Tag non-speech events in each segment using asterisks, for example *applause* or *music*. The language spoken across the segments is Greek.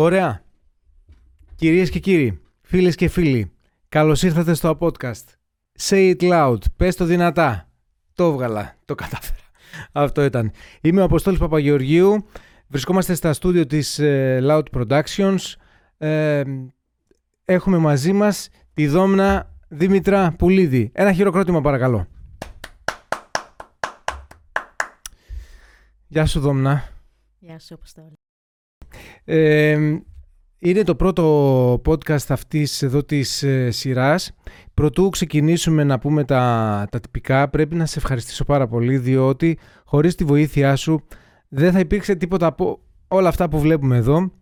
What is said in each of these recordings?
Ωραία. Κυρίες και κύριοι, φίλες και φίλοι, καλώς ήρθατε στο podcast. Say it loud, πες το δυνατά. Το έβγαλα, το κατάφερα. Αυτό ήταν. Είμαι ο Αποστόλης Παπαγεωργίου. Βρισκόμαστε στα στούντιο της ε, Loud Productions. Ε, έχουμε μαζί μας τη Δόμνα Δήμητρα Πουλίδη. Ένα χειροκρότημα παρακαλώ. Γεια σου Δόμνα. Γεια σου, Αποστόλη. Ε, είναι το πρώτο podcast αυτής εδώ της ε, σειράς. Πρωτού ξεκινήσουμε να πούμε τα, τα τυπικά, πρέπει να σε ευχαριστήσω πάρα πολύ, διότι χωρίς τη βοήθειά σου δεν θα υπήρξε τίποτα από όλα αυτά που βλέπουμε εδώ.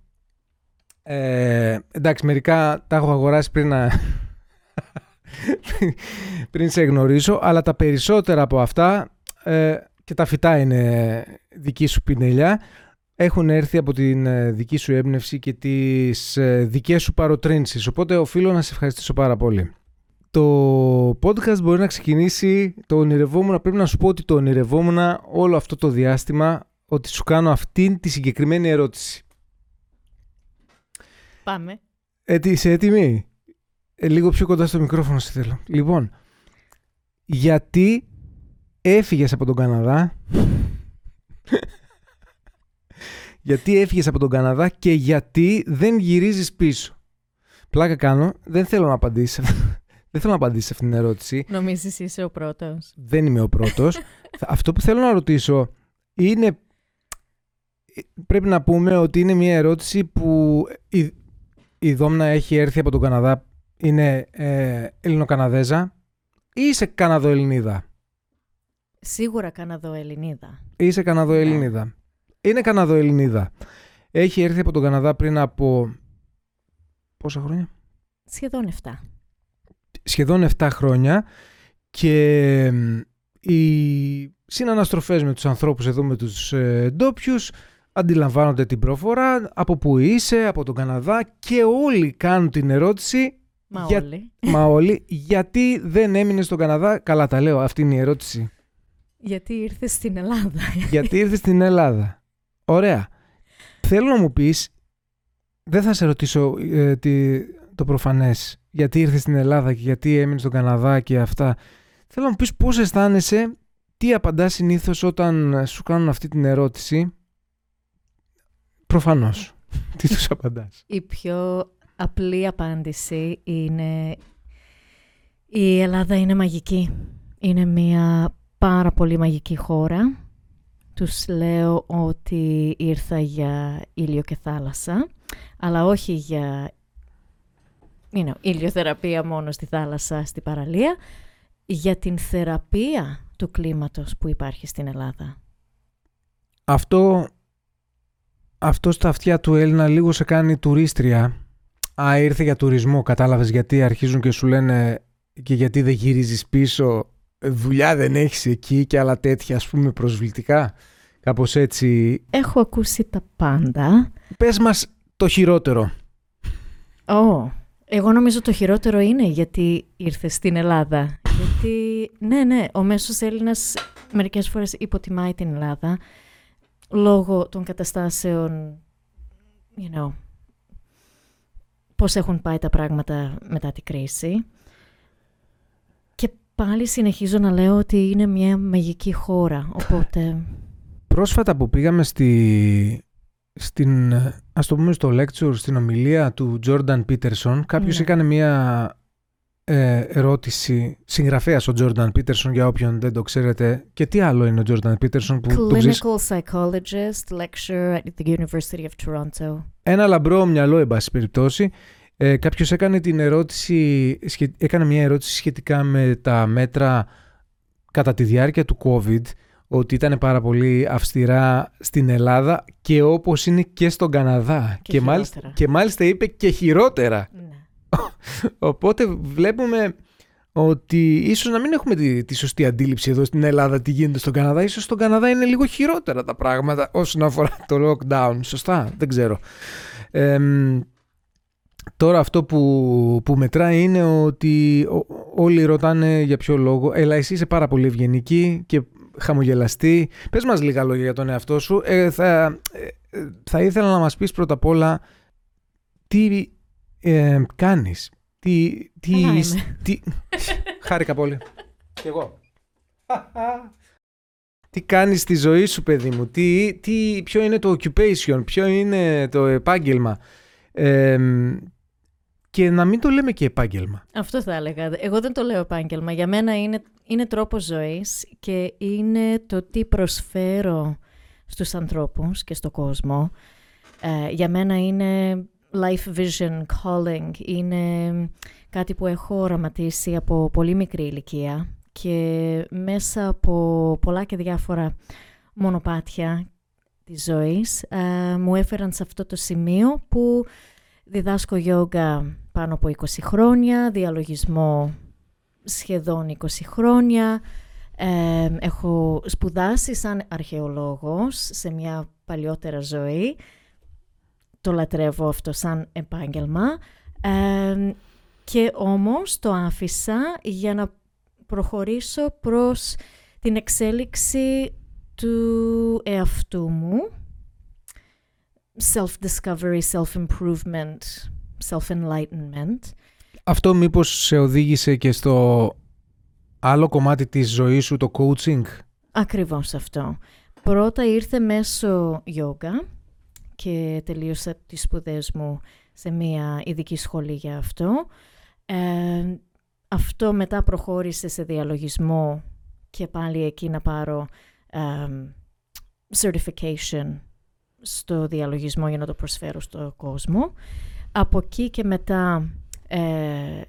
Ε, εντάξει, μερικά τα έχω αγοράσει πριν να... *laughs* πριν σε γνωρίσω, αλλά τα περισσότερα από αυτά ε, και τα φυτά είναι δική σου πινελιά έχουν έρθει από την ε, δική σου έμπνευση και τις ε, δικές σου παροτρύνσεις. Οπότε οφείλω να σε ευχαριστήσω πάρα πολύ. Το podcast μπορεί να ξεκινήσει, το ονειρευόμουν, πρέπει να σου πω ότι το ονειρευόμουν όλο αυτό το διάστημα ότι σου κάνω αυτήν τη συγκεκριμένη ερώτηση. Πάμε. Ε, είσαι έτοιμη; Ε, λίγο πιο κοντά στο μικρόφωνο σε θέλω. Λοιπόν, γιατί έφυγες από τον Καναδά; *laughs* γιατί έφυγες από τον Καναδά και γιατί δεν γυρίζεις πίσω. Πλάκα κάνω, δεν θέλω να απαντήσω. *laughs* δεν θέλω να απαντήσω αυτήν την ερώτηση. Νομίζεις είσαι ο πρώτος; Δεν είμαι ο πρώτος. *laughs* Αυτό που θέλω να ρωτήσω είναι... Πρέπει να πούμε ότι είναι μια ερώτηση που η, η Δόμνα έχει έρθει από τον Καναδά. Είναι ε, Ελληνοκαναδέζα ή είσαι Καναδοελληνίδα; Σίγουρα Καναδοελληνίδα. Είσαι Καναδοελληνίδα είναι Καναδοελληνίδα. Έχει έρθει από τον Καναδά πριν από. Πόσα χρόνια; Σχεδόν 7. Σχεδόν 7 χρόνια και οι συναναστροφές με τους ανθρώπους εδώ με τους ε, ντόπιους αντιλαμβάνονται την προφορά από που είσαι, από τον Καναδά και όλοι κάνουν την ερώτηση Μα όλοι. Μα όλοι. Γιατί δεν έμεινε στον Καναδά. Καλά τα λέω, αυτή είναι η ερώτηση. Γιατί ήρθες στην Ελλάδα. Γιατί ήρθες στην Ελλάδα. Ωραία. Θέλω να μου πεις, δεν θα σε ρωτήσω ε, το προφανές, γιατί ήρθες στην Ελλάδα και γιατί έμεινες στον Καναδά και αυτά. Θέλω να μου πεις πώς αισθάνεσαι, τι απαντάς συνήθως όταν σου κάνουν αυτή την ερώτηση. Προφανώς. *laughs* τι τους απαντάς. Η πιο απλή απάντηση είναι η Ελλάδα είναι μαγική. Είναι μια πάρα πολύ μαγική χώρα τους λέω ότι ήρθα για ήλιο και θάλασσα, αλλά όχι για you know, ηλιοθεραπεία μόνο στη θάλασσα, στη παραλία, για την θεραπεία του κλίματος που υπάρχει στην Ελλάδα. Αυτό, αυτό στα αυτιά του Έλληνα λίγο σε κάνει τουρίστρια. Α, ήρθε για τουρισμό, κατάλαβες γιατί αρχίζουν και σου λένε και γιατί δεν γυρίζεις πίσω δουλειά δεν έχεις εκεί και άλλα τέτοια ας πούμε προσβλητικά. Κάπως έτσι. Έχω ακούσει τα πάντα. Πες μας το χειρότερο. Ω, εγώ νομίζω το χειρότερο είναι γιατί ήρθες στην Ελλάδα. γιατί, ναι, ναι, ο μέσος Έλληνας μερικές φορές υποτιμάει την Ελλάδα λόγω των καταστάσεων, you know, πώς έχουν πάει τα πράγματα μετά την κρίση πάλι συνεχίζω να λέω ότι είναι μια μαγική χώρα, οπότε... Πρόσφατα που πήγαμε στη, στην, ας το πούμε στο lecture, στην ομιλία του Jordan Peterson, κάποιος ναι. έκανε μια ε, ερώτηση, συγγραφέας ο Jordan Peterson για όποιον δεν το ξέρετε. Και τι άλλο είναι ο Jordan Peterson που Clinical psychologist, lecturer at the University of Toronto. Ένα λαμπρό μυαλό, εν πάση περιπτώσει. Ε, κάποιος έκανε, την ερώτηση, έκανε μια ερώτηση σχετικά με τα μέτρα κατά τη διάρκεια του COVID, ότι ήταν πάρα πολύ αυστηρά στην Ελλάδα και όπως είναι και στον Καναδά. Και, μάλιστα, και μάλιστα είπε και χειρότερα. Ναι. *laughs* Οπότε βλέπουμε ότι ίσως να μην έχουμε τη, τη, σωστή αντίληψη εδώ στην Ελλάδα τι γίνεται στον Καναδά. Ίσως στον Καναδά είναι λίγο χειρότερα τα πράγματα όσον αφορά το lockdown. Σωστά, δεν ξέρω. Τώρα αυτό που, που μετράει είναι ότι όλοι ρωτάνε για ποιο λόγο. Έλα, εσύ είσαι πάρα πολύ ευγενική και χαμογελαστή. Πες μας λίγα λόγια για τον εαυτό σου. Ε, θα, ε, θα ήθελα να μας πεις πρώτα απ' όλα τι ε, κάνεις, τι... τι, Καλά είσαι- είμαι. τι... *laughs* Χάρηκα πολύ. Κι εγώ. τι κάνεις στη ζωή σου, παιδί μου, τι, τι, ποιο είναι το occupation, ποιο είναι το επάγγελμα; Ε, και να μην το λέμε και επάγγελμα. Αυτό θα έλεγα. Εγώ δεν το λέω επάγγελμα. Για μένα είναι, είναι τρόπος ζωής και είναι το τι προσφέρω στους ανθρώπους και στον κόσμο. Ε, για μένα είναι life vision, calling. Είναι κάτι που έχω οραματίσει από πολύ μικρή ηλικία και μέσα από πολλά και διάφορα μονοπάτια της ζωής ε, μου έφεραν σε αυτό το σημείο που διδάσκω γιόγκα πάνω από 20 χρόνια, διαλογισμό σχεδόν 20 χρόνια. Ε, έχω σπουδάσει σαν αρχαιολόγος σε μια παλιότερα ζωή. Το λατρεύω αυτό σαν επάγγελμα. Ε, και όμως το άφησα για να προχωρήσω προς την εξέλιξη του εαυτού μου. Self-discovery, self-improvement, self-enlightenment. Αυτό μήπως σε οδήγησε και στο άλλο κομμάτι της ζωής σου, το coaching; Ακριβώς αυτό. Πρώτα ήρθε μέσω γιόγκα και τελείωσα τις σπουδές μου σε μια ειδική σχολή για αυτό. Ε, αυτό μετά προχώρησε σε διαλογισμό και πάλι εκεί να πάρω ε, certification στο διαλογισμό για να το προσφέρω στον κόσμο. Από εκεί και μετά ε,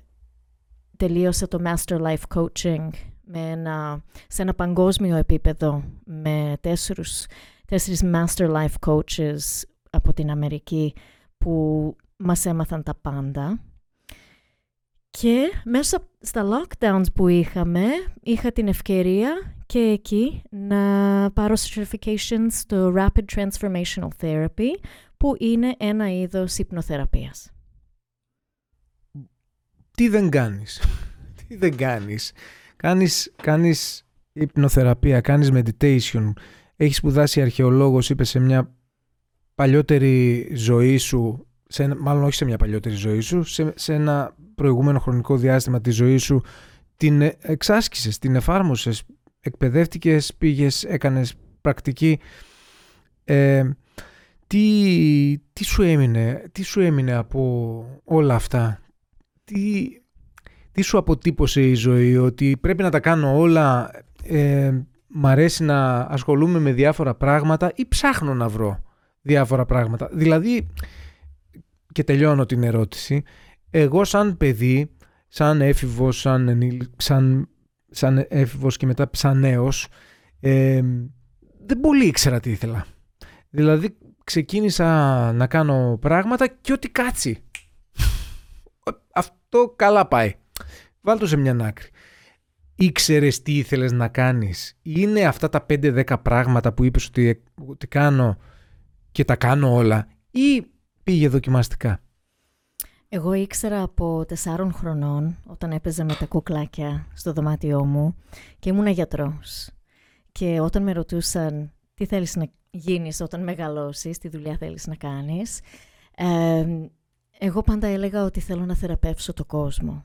τελείωσα το Master Life Coaching με ένα, σε ένα παγκόσμιο επίπεδο με τέσσερους, τέσσερις Master Life Coaches από την Αμερική που μας έμαθαν τα πάντα. Και μέσα στα lockdowns που είχαμε, είχα την ευκαιρία και εκεί να πάρω certification στο Rapid Transformational Therapy, που είναι ένα είδος υπνοθεραπείας. Τι δεν κάνεις; *laughs* Τι δεν κάνεις; Κάνεις, κάνεις υπνοθεραπεία, κάνεις meditation. Έχεις σπουδάσει αρχαιολόγος, είπες σε μια παλιότερη ζωή σου, σε, ένα- μάλλον όχι σε μια παλιότερη ζωή σου, σε, σε ένα προηγούμενο χρονικό διάστημα της ζωής σου, την ε, εξάσκησες, την εφάρμοσες, εκπαιδεύτηκες, πήγες, έκανες πρακτική. Ε, τι, τι, σου έμεινε, τι σου έμεινε από όλα αυτά, τι, τι σου αποτύπωσε η ζωή, ότι πρέπει να τα κάνω όλα, ε, μ' αρέσει να ασχολούμαι με διάφορα πράγματα ή ψάχνω να βρω διάφορα πράγματα; Δηλαδή, και τελειώνω την ερώτηση, εγώ σαν παιδί, σαν έφηβος, σαν, ενήλ- σαν, σαν έφηβος και μετά σαν νέος, ε, δεν πολύ ήξερα τι ήθελα. Δηλαδή, ξεκίνησα να κάνω πράγματα και ό,τι κάτσει. Αυτό καλά πάει. Βάλ' το σε μια άκρη. Ήξερες τι ήθελες να κάνεις; Είναι αυτά τα 5-10 πράγματα που είπες ότι, ότι κάνω και τα κάνω όλα; Ή πήγε δοκιμαστικά; Εγώ ήξερα από τεσσάρων χρονών, όταν έπαιζα με τα κουκλάκια στο δωμάτιό μου και ήμουνα γιατρός. Και όταν με ρωτούσαν τι θέλεις να γίνεις όταν μεγαλώσεις, τι δουλειά θέλεις να κάνεις, ε, εγώ πάντα έλεγα ότι θέλω να θεραπεύσω το κόσμο.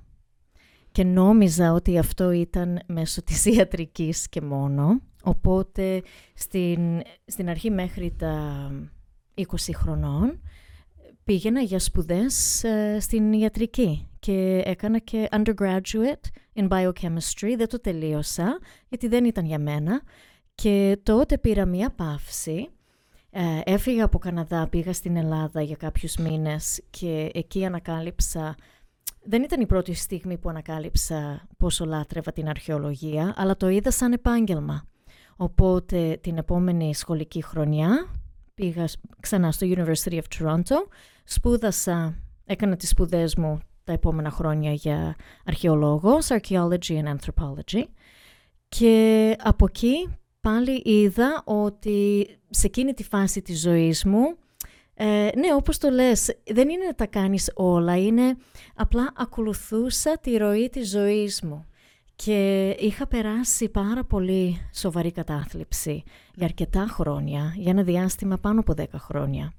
Και νόμιζα ότι αυτό ήταν μέσω της *laughs* ιατρικής και μόνο. Οπότε στην, στην αρχή μέχρι τα 20 χρονών πήγαινα για σπουδές ε, στην ιατρική και έκανα και undergraduate in biochemistry. Δεν το τελείωσα γιατί δεν ήταν για μένα και τότε πήρα μία παύση. Ε, έφυγα από Καναδά, πήγα στην Ελλάδα για κάποιους μήνες και εκεί ανακάλυψα δεν ήταν η πρώτη στιγμή που ανακάλυψα πόσο λάτρευα την αρχαιολογία, αλλά το είδα σαν επάγγελμα. Οπότε την επόμενη σχολική χρονιά πήγα ξανά στο University of Toronto, σπούδασα, έκανα τις σπουδές μου τα επόμενα χρόνια για αρχαιολόγος, archaeology and anthropology και από εκεί πάλι είδα ότι σε εκείνη τη φάση της ζωής μου ε, ναι, όπως το λες, δεν είναι να τα κάνεις όλα, είναι απλά ακολουθούσα τη ροή της ζωής μου. Και είχα περάσει πάρα πολύ σοβαρή κατάθλιψη για αρκετά χρόνια, για ένα διάστημα πάνω από 10 χρόνια.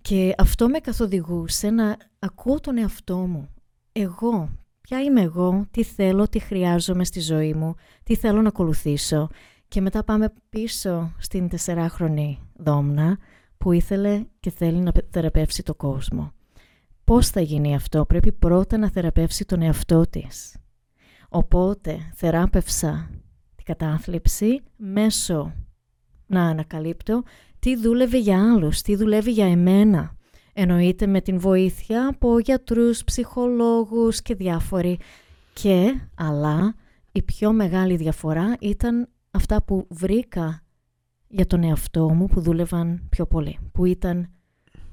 Και αυτό με καθοδηγούσε να ακούω τον εαυτό μου. Εγώ, ποια είμαι εγώ, τι θέλω, τι χρειάζομαι στη ζωή μου, τι θέλω να ακολουθήσω. Και μετά πάμε πίσω στην τεσσεράχρονη δόμνα που ήθελε και θέλει να θεραπεύσει το κόσμο. Πώς θα γίνει αυτό, πρέπει πρώτα να θεραπεύσει τον εαυτό της. Οπότε θεράπευσα την κατάθλιψη μέσω να ανακαλύπτω τι δούλευε για άλλους, τι δουλεύει για εμένα. Εννοείται με την βοήθεια από γιατρούς, ψυχολόγους και διάφοροι. Και, αλλά, η πιο μεγάλη διαφορά ήταν αυτά που βρήκα για τον εαυτό μου που δούλευαν πιο πολύ. Που ήταν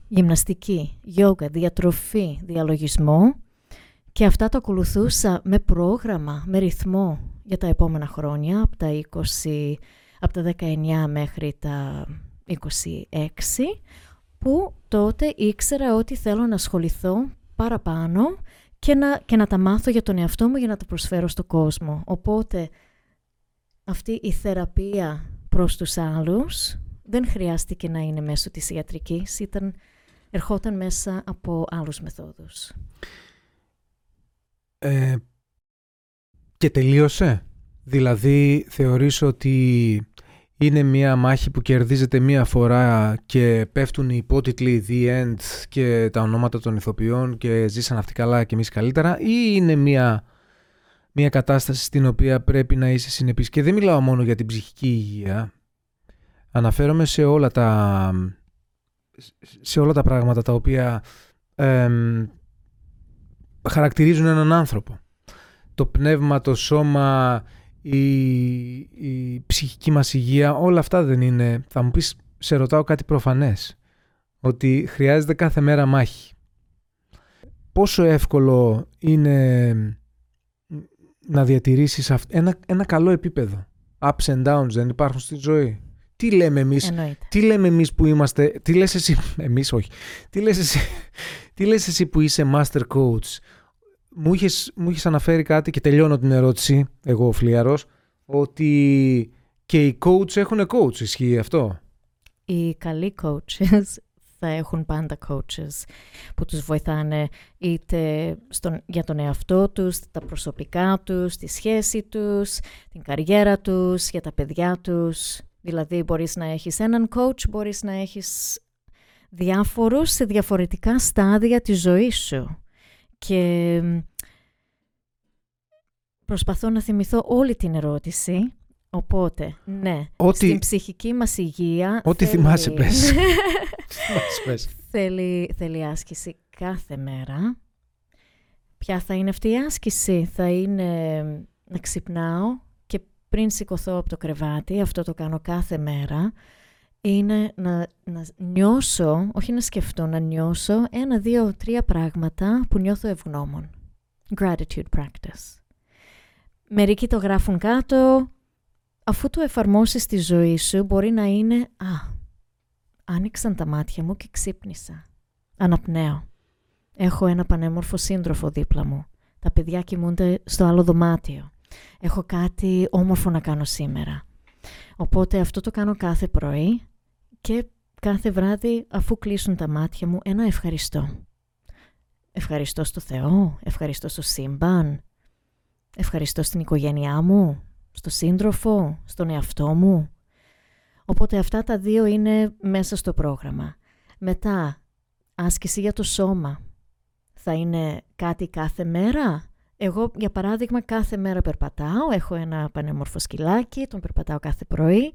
γυμναστική, γιόγκα, διατροφή, διαλογισμό και αυτά τα ακολουθούσα με πρόγραμμα, με ρυθμό για τα επόμενα χρόνια, από τα 20, από τα 19 μέχρι τα 26, που τότε ήξερα ότι θέλω να ασχοληθώ παραπάνω και να, και να τα μάθω για τον εαυτό μου για να τα προσφέρω στον κόσμο. Οπότε αυτή η θεραπεία προς τους άλλους δεν χρειάστηκε να είναι μέσω της ιατρικής, ήταν, ερχόταν μέσα από άλλους μεθόδους. Ε, και τελείωσε. Δηλαδή θεωρείς ότι είναι μια μάχη που κερδίζεται μία φορά και πέφτουν οι υπότιτλοι The End και τα ονόματα των ηθοποιών και ζήσαν αυτοί καλά και εμείς καλύτερα ή είναι μια, μια κατάσταση στην οποία πρέπει να είσαι συνεπής; Και δεν μιλάω μόνο για την ψυχική υγεία. Αναφέρομαι σε όλα τα σε όλα τα πράγματα τα οποία χαρακτηρίζουν έναν άνθρωπο. Το πνεύμα, το σώμα, η, η ψυχική μας υγεία, όλα αυτά δεν είναι... Θα μου πεις, σε ρωτάω κάτι προφανές, ότι χρειάζεται κάθε μέρα μάχη. Πόσο εύκολο είναι να διατηρήσεις ένα, ένα καλό επίπεδο; Ups and downs δεν υπάρχουν στη ζωή. Τι λέμε εμείς, τι λέμε εμείς που είμαστε, τι λες εσύ, *laughs* εμείς όχι, τι λες εσύ, τι λες εσύ που είσαι master coach, μου είχες, μου αναφέρει κάτι και τελειώνω την ερώτηση, εγώ ο Φλίαρος, ότι και οι coach έχουν coach, ισχύει αυτό; Οι καλοί coaches *laughs* θα έχουν πάντα coaches που τους βοηθάνε είτε στον, για τον εαυτό τους, τα προσωπικά τους, τη σχέση τους, την καριέρα τους, για τα παιδιά τους. Δηλαδή μπορείς να έχεις έναν coach, μπορείς να έχεις διάφορους σε διαφορετικά στάδια της ζωής σου. Και προσπαθώ να θυμηθώ όλη την ερώτηση. Οπότε, ναι, Ό,τι... στην ψυχική μας υγεία... Ό,τι θέλει... θυμάσαι πες. *laughs* θέλει, θέλει άσκηση κάθε μέρα. Ποια θα είναι αυτή η άσκηση; Θα είναι να ξυπνάω και πριν σηκωθώ από το κρεβάτι, αυτό το κάνω κάθε μέρα, είναι να, να νιώσω, όχι να σκεφτώ, να νιώσω ένα, δύο, τρία πράγματα που νιώθω ευγνώμων. Gratitude practice. Μερικοί το γράφουν κάτω. Αφού το εφαρμόσεις στη ζωή σου μπορεί να είναι «Α, άνοιξαν τα μάτια μου και ξύπνησα. Αναπνέω. Έχω ένα πανέμορφο σύντροφο δίπλα μου. Τα παιδιά κοιμούνται στο άλλο δωμάτιο. Έχω κάτι όμορφο να κάνω σήμερα. Οπότε αυτό το κάνω κάθε πρωί και κάθε βράδυ αφού κλείσουν τα μάτια μου ένα ευχαριστώ. Ευχαριστώ στο Θεό, ευχαριστώ στο σύμπαν, ευχαριστώ στην οικογένειά μου, στο σύντροφο, στον εαυτό μου. Οπότε αυτά τα δύο είναι μέσα στο πρόγραμμα. Μετά, άσκηση για το σώμα. Θα είναι κάτι κάθε μέρα; Εγώ, για παράδειγμα, κάθε μέρα περπατάω. Έχω ένα πανέμορφο σκυλάκι, τον περπατάω κάθε πρωί.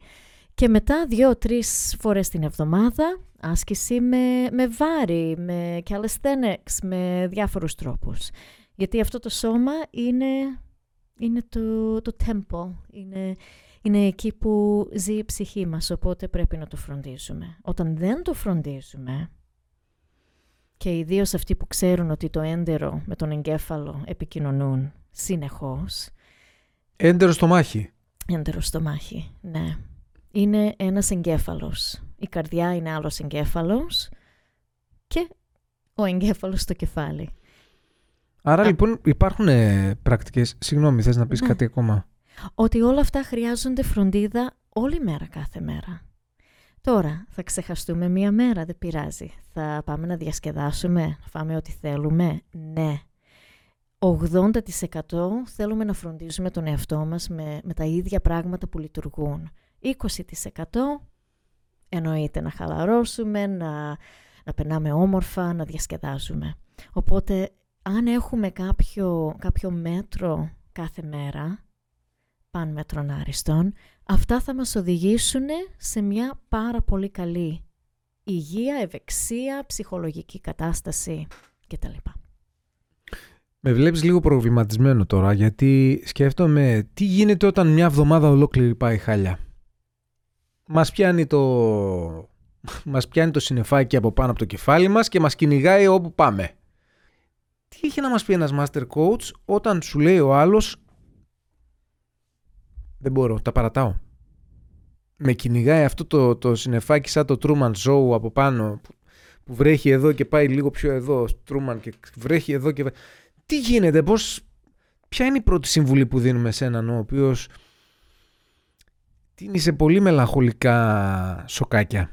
Και μετά δύο-τρεις φορές την εβδομάδα άσκηση με, με βάρη, με calisthenics, με διάφορους τρόπους. Γιατί αυτό το σώμα είναι, είναι το, το temple, είναι, είναι εκεί που ζει η ψυχή μας, οπότε πρέπει να το φροντίζουμε. Όταν δεν το φροντίζουμε, και ιδίως αυτοί που ξέρουν ότι το έντερο με τον εγκέφαλο επικοινωνούν συνεχώς. Έντερο στο μάχη. Έντερο στο μάχη, ναι είναι ένας εγκέφαλος. Η καρδιά είναι άλλος εγκέφαλος και ο εγκέφαλος στο κεφάλι. Άρα λοιπόν υπάρχουν ε, πρακτικές, συγγνώμη θες να πεις ναι. κάτι ακόμα; Ότι όλα αυτά χρειάζονται φροντίδα όλη μέρα κάθε μέρα. Τώρα, θα ξεχαστούμε μία μέρα, δεν πειράζει. Θα πάμε να διασκεδάσουμε, να φάμε ό,τι θέλουμε. Ναι. 80% θέλουμε να φροντίζουμε τον εαυτό μας με, με τα ίδια πράγματα που λειτουργούν. 20% εννοείται να χαλαρώσουμε, να, να περνάμε όμορφα, να διασκεδάζουμε. Οπότε, αν έχουμε κάποιο, κάποιο μέτρο κάθε μέρα, παν μέτρων άριστον, αυτά θα μας οδηγήσουν σε μια πάρα πολύ καλή υγεία, ευεξία, ψυχολογική κατάσταση κτλ. Με βλέπεις λίγο προβληματισμένο τώρα γιατί σκέφτομαι τι γίνεται όταν μια εβδομάδα ολόκληρη πάει χάλια. Μας πιάνει το, μας πιάνει το συνεφάκι από πάνω από το κεφάλι μας και μας κυνηγάει όπου πάμε. Τι είχε να μας πει ένας master coach όταν σου λέει ο άλλος δεν μπορώ, τα παρατάω. Με κυνηγάει αυτό το, το συνεφάκι σαν το Truman Show από πάνω που, βρέχει εδώ και πάει λίγο πιο εδώ, Truman και βρέχει εδώ και... Τι γίνεται, πώς... Ποια είναι η πρώτη συμβουλή που δίνουμε σε έναν ο οποίος τίνει σε πολύ μελαγχολικά σοκάκια.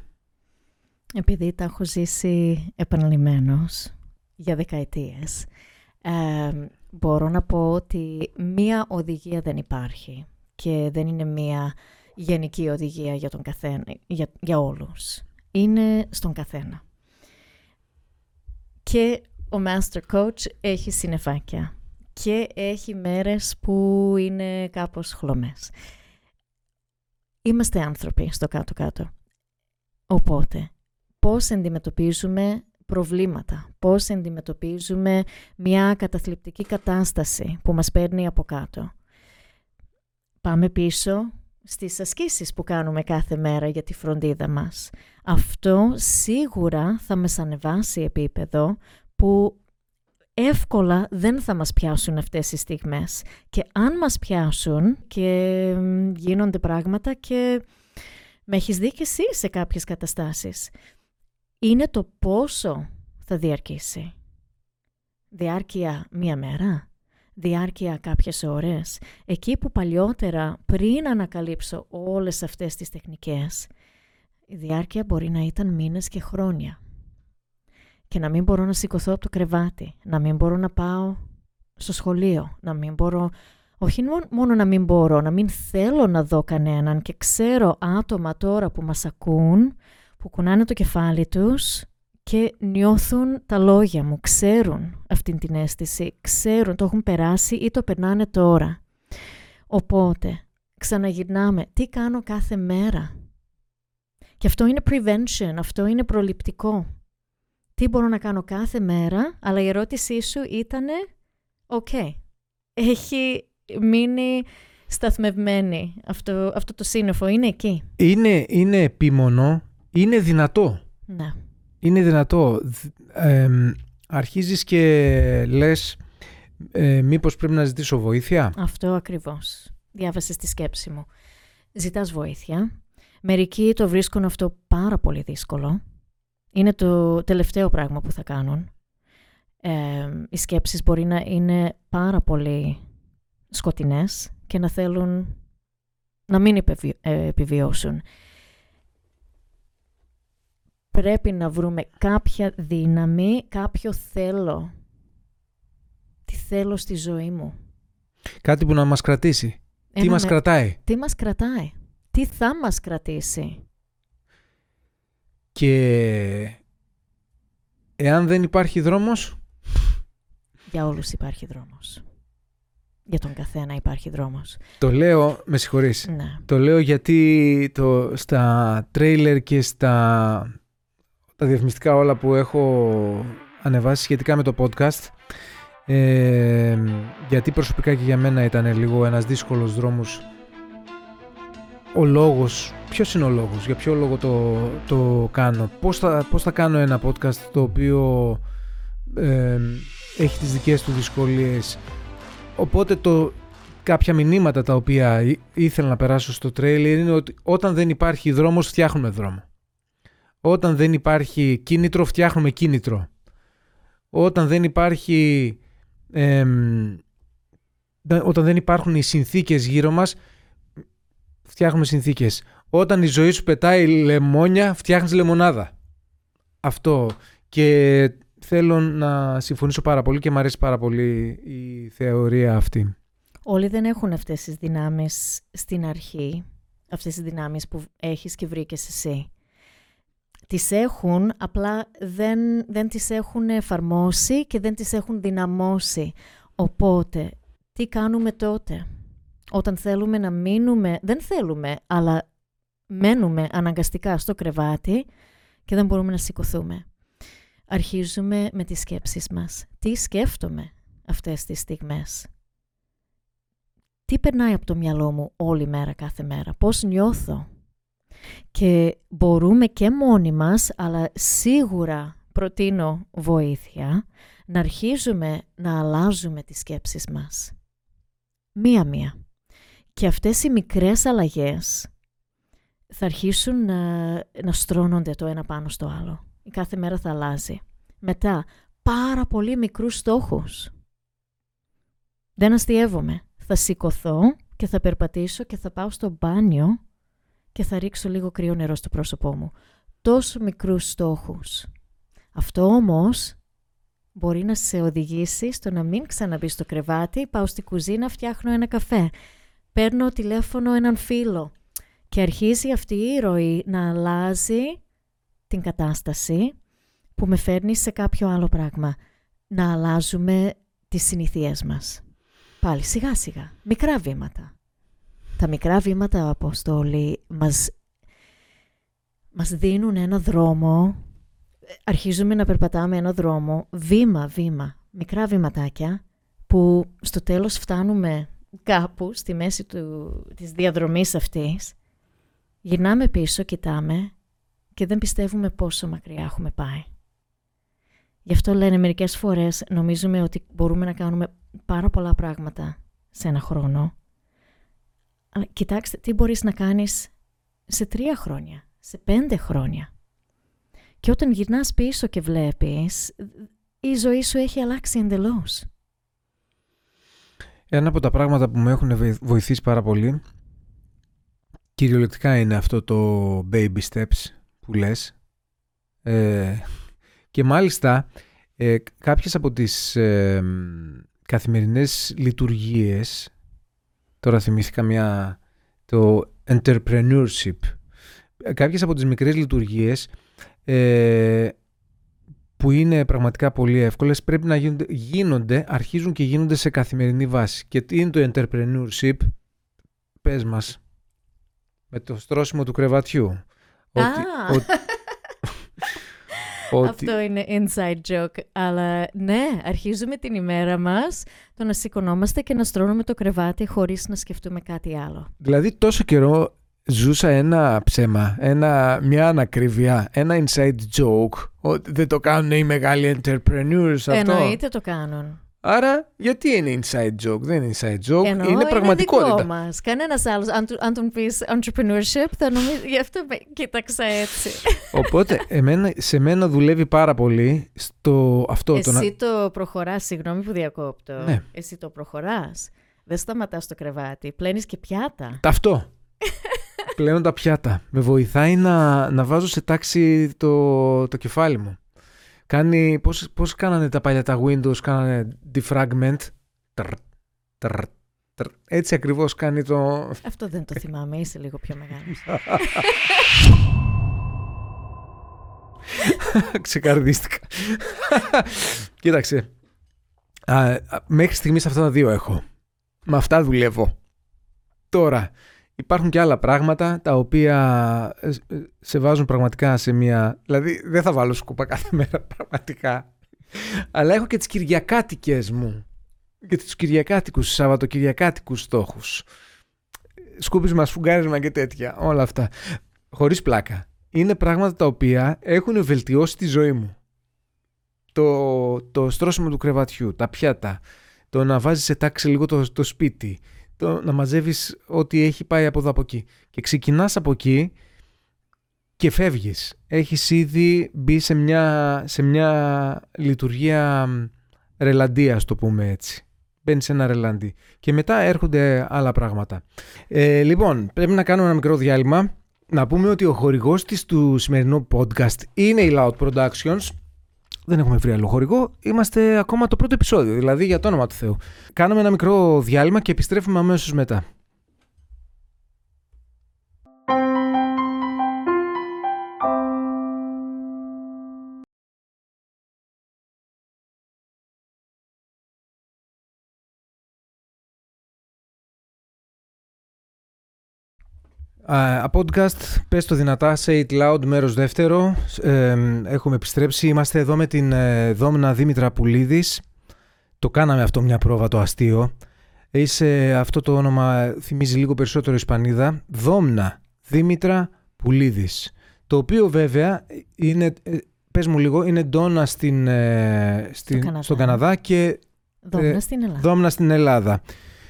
Επειδή τα έχω ζήσει επαναλημμένος για δεκαετίες, ε, μπορώ να πω ότι μία οδηγία δεν υπάρχει και δεν είναι μία γενική οδηγία για, τον καθένα, για, για όλους. Είναι στον καθένα. Και ο Master Coach έχει συνεφάκια και έχει μέρες που είναι κάπως χλωμές. Είμαστε άνθρωποι στο κάτω-κάτω. Οπότε, πώς αντιμετωπίζουμε προβλήματα, πώς αντιμετωπίζουμε μια καταθλιπτική κατάσταση που μας παίρνει από κάτω; Πάμε πίσω στις ασκήσεις που κάνουμε κάθε μέρα για τη φροντίδα μας. Αυτό σίγουρα θα μας ανεβάσει επίπεδο που εύκολα δεν θα μας πιάσουν αυτές οι στιγμές. Και αν μας πιάσουν και γίνονται πράγματα και με έχεις δει και εσύ σε κάποιες καταστάσεις, είναι το πόσο θα διαρκήσει. Διάρκεια μία μέρα, διάρκεια κάποιες ώρες. Εκεί που παλιότερα πριν ανακαλύψω όλες αυτές τις τεχνικές, η διάρκεια μπορεί να ήταν μήνες και χρόνια. Και να μην μπορώ να σηκωθώ από το κρεβάτι, να μην μπορώ να πάω στο σχολείο, να μην μπορώ... Όχι μόνο να μην μπορώ, να μην θέλω να δω κανέναν και ξέρω άτομα τώρα που μας ακούν, που κουνάνε το κεφάλι τους και νιώθουν τα λόγια μου, ξέρουν αυτή την αίσθηση, ξέρουν, το έχουν περάσει ή το περνάνε τώρα. Οπότε, ξαναγυρνάμε, τι κάνω κάθε μέρα; Και αυτό είναι prevention, αυτό είναι προληπτικό. Τι μπορώ να κάνω κάθε μέρα, αλλά η ερώτησή σου ήταν, οκ, έχει μείνει σταθμευμένη αυτό, αυτό το σύννεφο, είναι εκεί; Είναι, είναι επίμονο, είναι δυνατό. Ναι είναι δυνατό. Ε, αρχίζεις και λες ε, μήπως πρέπει να ζητήσω βοήθεια; Αυτό ακριβώς. Διάβασες τη σκέψη μου. Ζητάς βοήθεια. Μερικοί το βρίσκουν αυτό πάρα πολύ δύσκολο. Είναι το τελευταίο πράγμα που θα κάνουν. Ε, οι σκέψεις μπορεί να είναι πάρα πολύ σκοτεινές και να θέλουν να μην επιβιώσουν πρέπει να βρούμε κάποια δύναμη, κάποιο θέλω. Τι θέλω στη ζωή μου. Κάτι που να μας κρατήσει. τι μας κρατάει. Τι μας κρατάει. Τι θα μας κρατήσει. Και εάν δεν υπάρχει δρόμος... Για όλους υπάρχει δρόμος. Για τον καθένα υπάρχει δρόμος. Το λέω, με συγχωρείς. Ναι. Το λέω γιατί το, στα τρέιλερ και στα τα διαφημιστικά όλα που έχω ανεβάσει σχετικά με το podcast ε, γιατί προσωπικά και για μένα ήταν λίγο ένας δύσκολος δρόμος ο λόγος, ποιος είναι ο λόγος, για ποιο λόγο το, το κάνω, πώς θα, πώς θα κάνω ένα podcast το οποίο ε, έχει τις δικές του δυσκολίες οπότε το, κάποια μηνύματα τα οποία ήθελα να περάσω στο τρέιλερ είναι ότι όταν δεν υπάρχει δρόμος φτιάχνουμε δρόμο. Όταν δεν υπάρχει κίνητρο, φτιάχνουμε κίνητρο. Όταν δεν υπάρχει... όταν δεν υπάρχουν οι συνθήκες γύρω μας, φτιάχνουμε συνθήκες. Όταν η ζωή σου πετάει λεμόνια, φτιάχνεις λεμονάδα. Αυτό. Και θέλω να συμφωνήσω πάρα πολύ και μου αρέσει πάρα πολύ η θεωρία αυτή. Όλοι δεν έχουν αυτές τις δυνάμεις στην αρχή, αυτές τις δυνάμεις που έχεις και βρήκες εσύ. Τις έχουν, απλά δεν, δεν τις έχουν εφαρμόσει και δεν τις έχουν δυναμώσει. Οπότε, τι κάνουμε τότε, όταν θέλουμε να μείνουμε, δεν θέλουμε, αλλά μένουμε αναγκαστικά στο κρεβάτι και δεν μπορούμε να σηκωθούμε. Αρχίζουμε με τις σκέψεις μας. Τι σκέφτομαι αυτές τις στιγμές; Τι περνάει από το μυαλό μου όλη μέρα, κάθε μέρα; Πώς νιώθω; Και μπορούμε και μόνοι μας, αλλά σίγουρα προτείνω βοήθεια, να αρχίζουμε να αλλάζουμε τις σκέψεις μας. Μία-μία. Και αυτές οι μικρές αλλαγές θα αρχίσουν να, να στρώνονται το ένα πάνω στο άλλο. Η κάθε μέρα θα αλλάζει. Μετά, πάρα πολύ μικρούς στόχους. Δεν αστείευομαι. Θα σηκωθώ και θα περπατήσω και θα πάω στο μπάνιο και θα ρίξω λίγο κρύο νερό στο πρόσωπό μου. Τόσο μικρούς στόχους. Αυτό όμως μπορεί να σε οδηγήσει στο να μην ξαναμπεί στο κρεβάτι, πάω στη κουζίνα, φτιάχνω ένα καφέ. Παίρνω τηλέφωνο έναν φίλο και αρχίζει αυτή η ροή να αλλάζει την κατάσταση που με φέρνει σε κάποιο άλλο πράγμα. Να αλλάζουμε τις συνήθειές μας. Πάλι σιγά σιγά, μικρά βήματα. Τα μικρά βήματα, Αποστόλη, μας, μας δίνουν ένα δρόμο, αρχίζουμε να περπατάμε ένα δρόμο, βήμα-βήμα, μικρά βηματάκια, που στο τέλος φτάνουμε κάπου στη μέση του, της διαδρομής αυτής, γυρνάμε πίσω, κοιτάμε και δεν πιστεύουμε πόσο μακριά έχουμε πάει. Γι' αυτό λένε μερικές φορές νομίζουμε ότι μπορούμε να κάνουμε πάρα πολλά πράγματα σε ένα χρόνο. Αλλά κοιτάξτε τι μπορείς να κάνεις σε τρία χρόνια, σε πέντε χρόνια. Και όταν γυρνάς πίσω και βλέπεις, η ζωή σου έχει αλλάξει εντελώς. Ένα από τα πράγματα που με έχουν βοηθήσει πάρα πολύ, κυριολεκτικά είναι αυτό το baby steps που λες. Ε, και μάλιστα ε, κάποιες από τις ε, καθημερινές λειτουργίες, τώρα θυμήθηκα μια, το entrepreneurship, κάποιες από τις μικρές λειτουργίες ε, που είναι πραγματικά πολύ εύκολες πρέπει να γίνονται, γίνονται, αρχίζουν και γίνονται σε καθημερινή βάση. Και τι είναι το entrepreneurship, πες μας, με το στρώσιμο του κρεβατιού. *laughs* Ότι, Αυτό είναι inside joke. Αλλά ναι, αρχίζουμε την ημέρα μας το να σηκωνόμαστε και να στρώνουμε το κρεβάτι χωρίς να σκεφτούμε κάτι άλλο. Δηλαδή τόσο καιρό ζούσα ένα ψέμα, ένα, μια ανακρίβεια, ένα inside joke ότι δεν το κάνουν οι μεγάλοι entrepreneurs αυτό. Εννοείται το κάνουν. Άρα, γιατί είναι inside joke, δεν είναι inside joke, Εννοώ, είναι πραγματικότητα. Είναι δικό μας. Κανένας άλλος, αν, αν τον πεις entrepreneurship, θα νομίζει, γι' αυτό με κοίταξα έτσι. Οπότε, εμένα, σε μένα δουλεύει πάρα πολύ στο αυτό. Εσύ το, το προχωράς, συγγνώμη που διακόπτω. Ναι. Εσύ το προχωράς. Δεν σταματάς στο κρεβάτι, πλένεις και πιάτα. Αυτό. Πλέον τα πιάτα. Με βοηθάει να, να βάζω σε τάξη το, το κεφάλι μου. Κάνει, πώς, πώς κάνανε τα παλιά τα Windows, κάνανε defragment. Τρ, τρ, τρ, έτσι ακριβώς κάνει το... Αυτό δεν το θυμάμαι, είσαι λίγο πιο μεγάλος. *laughs* Ξεκαρδίστηκα. Κοίταξε. Α, μέχρι στιγμής αυτά τα δύο έχω. Με αυτά δουλεύω. Τώρα, Υπάρχουν και άλλα πράγματα τα οποία ε, ε, σε βάζουν πραγματικά σε μια... Δηλαδή δεν θα βάλω σκούπα κάθε μέρα *laughs* πραγματικά. Αλλά έχω και τις κυριακάτικες μου. Και τους κυριακάτικους, σαββατοκυριακάτικους στόχους. Σκούπισμα, σφουγγάρισμα και τέτοια. Όλα αυτά. Χωρίς πλάκα. Είναι πράγματα τα οποία έχουν βελτιώσει τη ζωή μου. Το, το στρώσιμο του κρεβατιού, τα πιάτα, το να βάζεις σε τάξη λίγο το, το σπίτι, το να μαζεύεις ό,τι έχει πάει από εδώ από εκεί. Και ξεκινάς από εκεί και φεύγεις. Έχεις ήδη μπει σε μια, σε μια λειτουργία ρελαντία, ας το πούμε έτσι. Μπαίνεις σε ένα ρελαντί. Και μετά έρχονται άλλα πράγματα. Ε, λοιπόν, πρέπει να κάνουμε ένα μικρό διάλειμμα. να πούμε ότι ο χορηγός της του σημερινού podcast είναι η Loud Productions. Δεν έχουμε βρει άλλο χορηγό. Είμαστε ακόμα το πρώτο επεισόδιο, δηλαδή για το όνομα του Θεού. Κάνουμε ένα μικρό διάλειμμα και επιστρέφουμε αμέσως μετά. Uh, podcast, πες το δυνατά, say it loud, μέρος δεύτερο. έχουμε επιστρέψει, είμαστε εδώ με την ε, Δόμνα Δήμητρα Πουλίδης. Το κάναμε αυτό μια πρόβα το αστείο. Είσαι, αυτό το όνομα θυμίζει λίγο περισσότερο Ισπανίδα. Δόμνα Δήμητρα Πουλίδης. Το οποίο βέβαια είναι, ε, πες μου λίγο, είναι ντόνα στην, ε, στην, Καναδά. στον Καναδά και Δόμνα στην Ελλάδα. δόμνα στην Ελλάδα.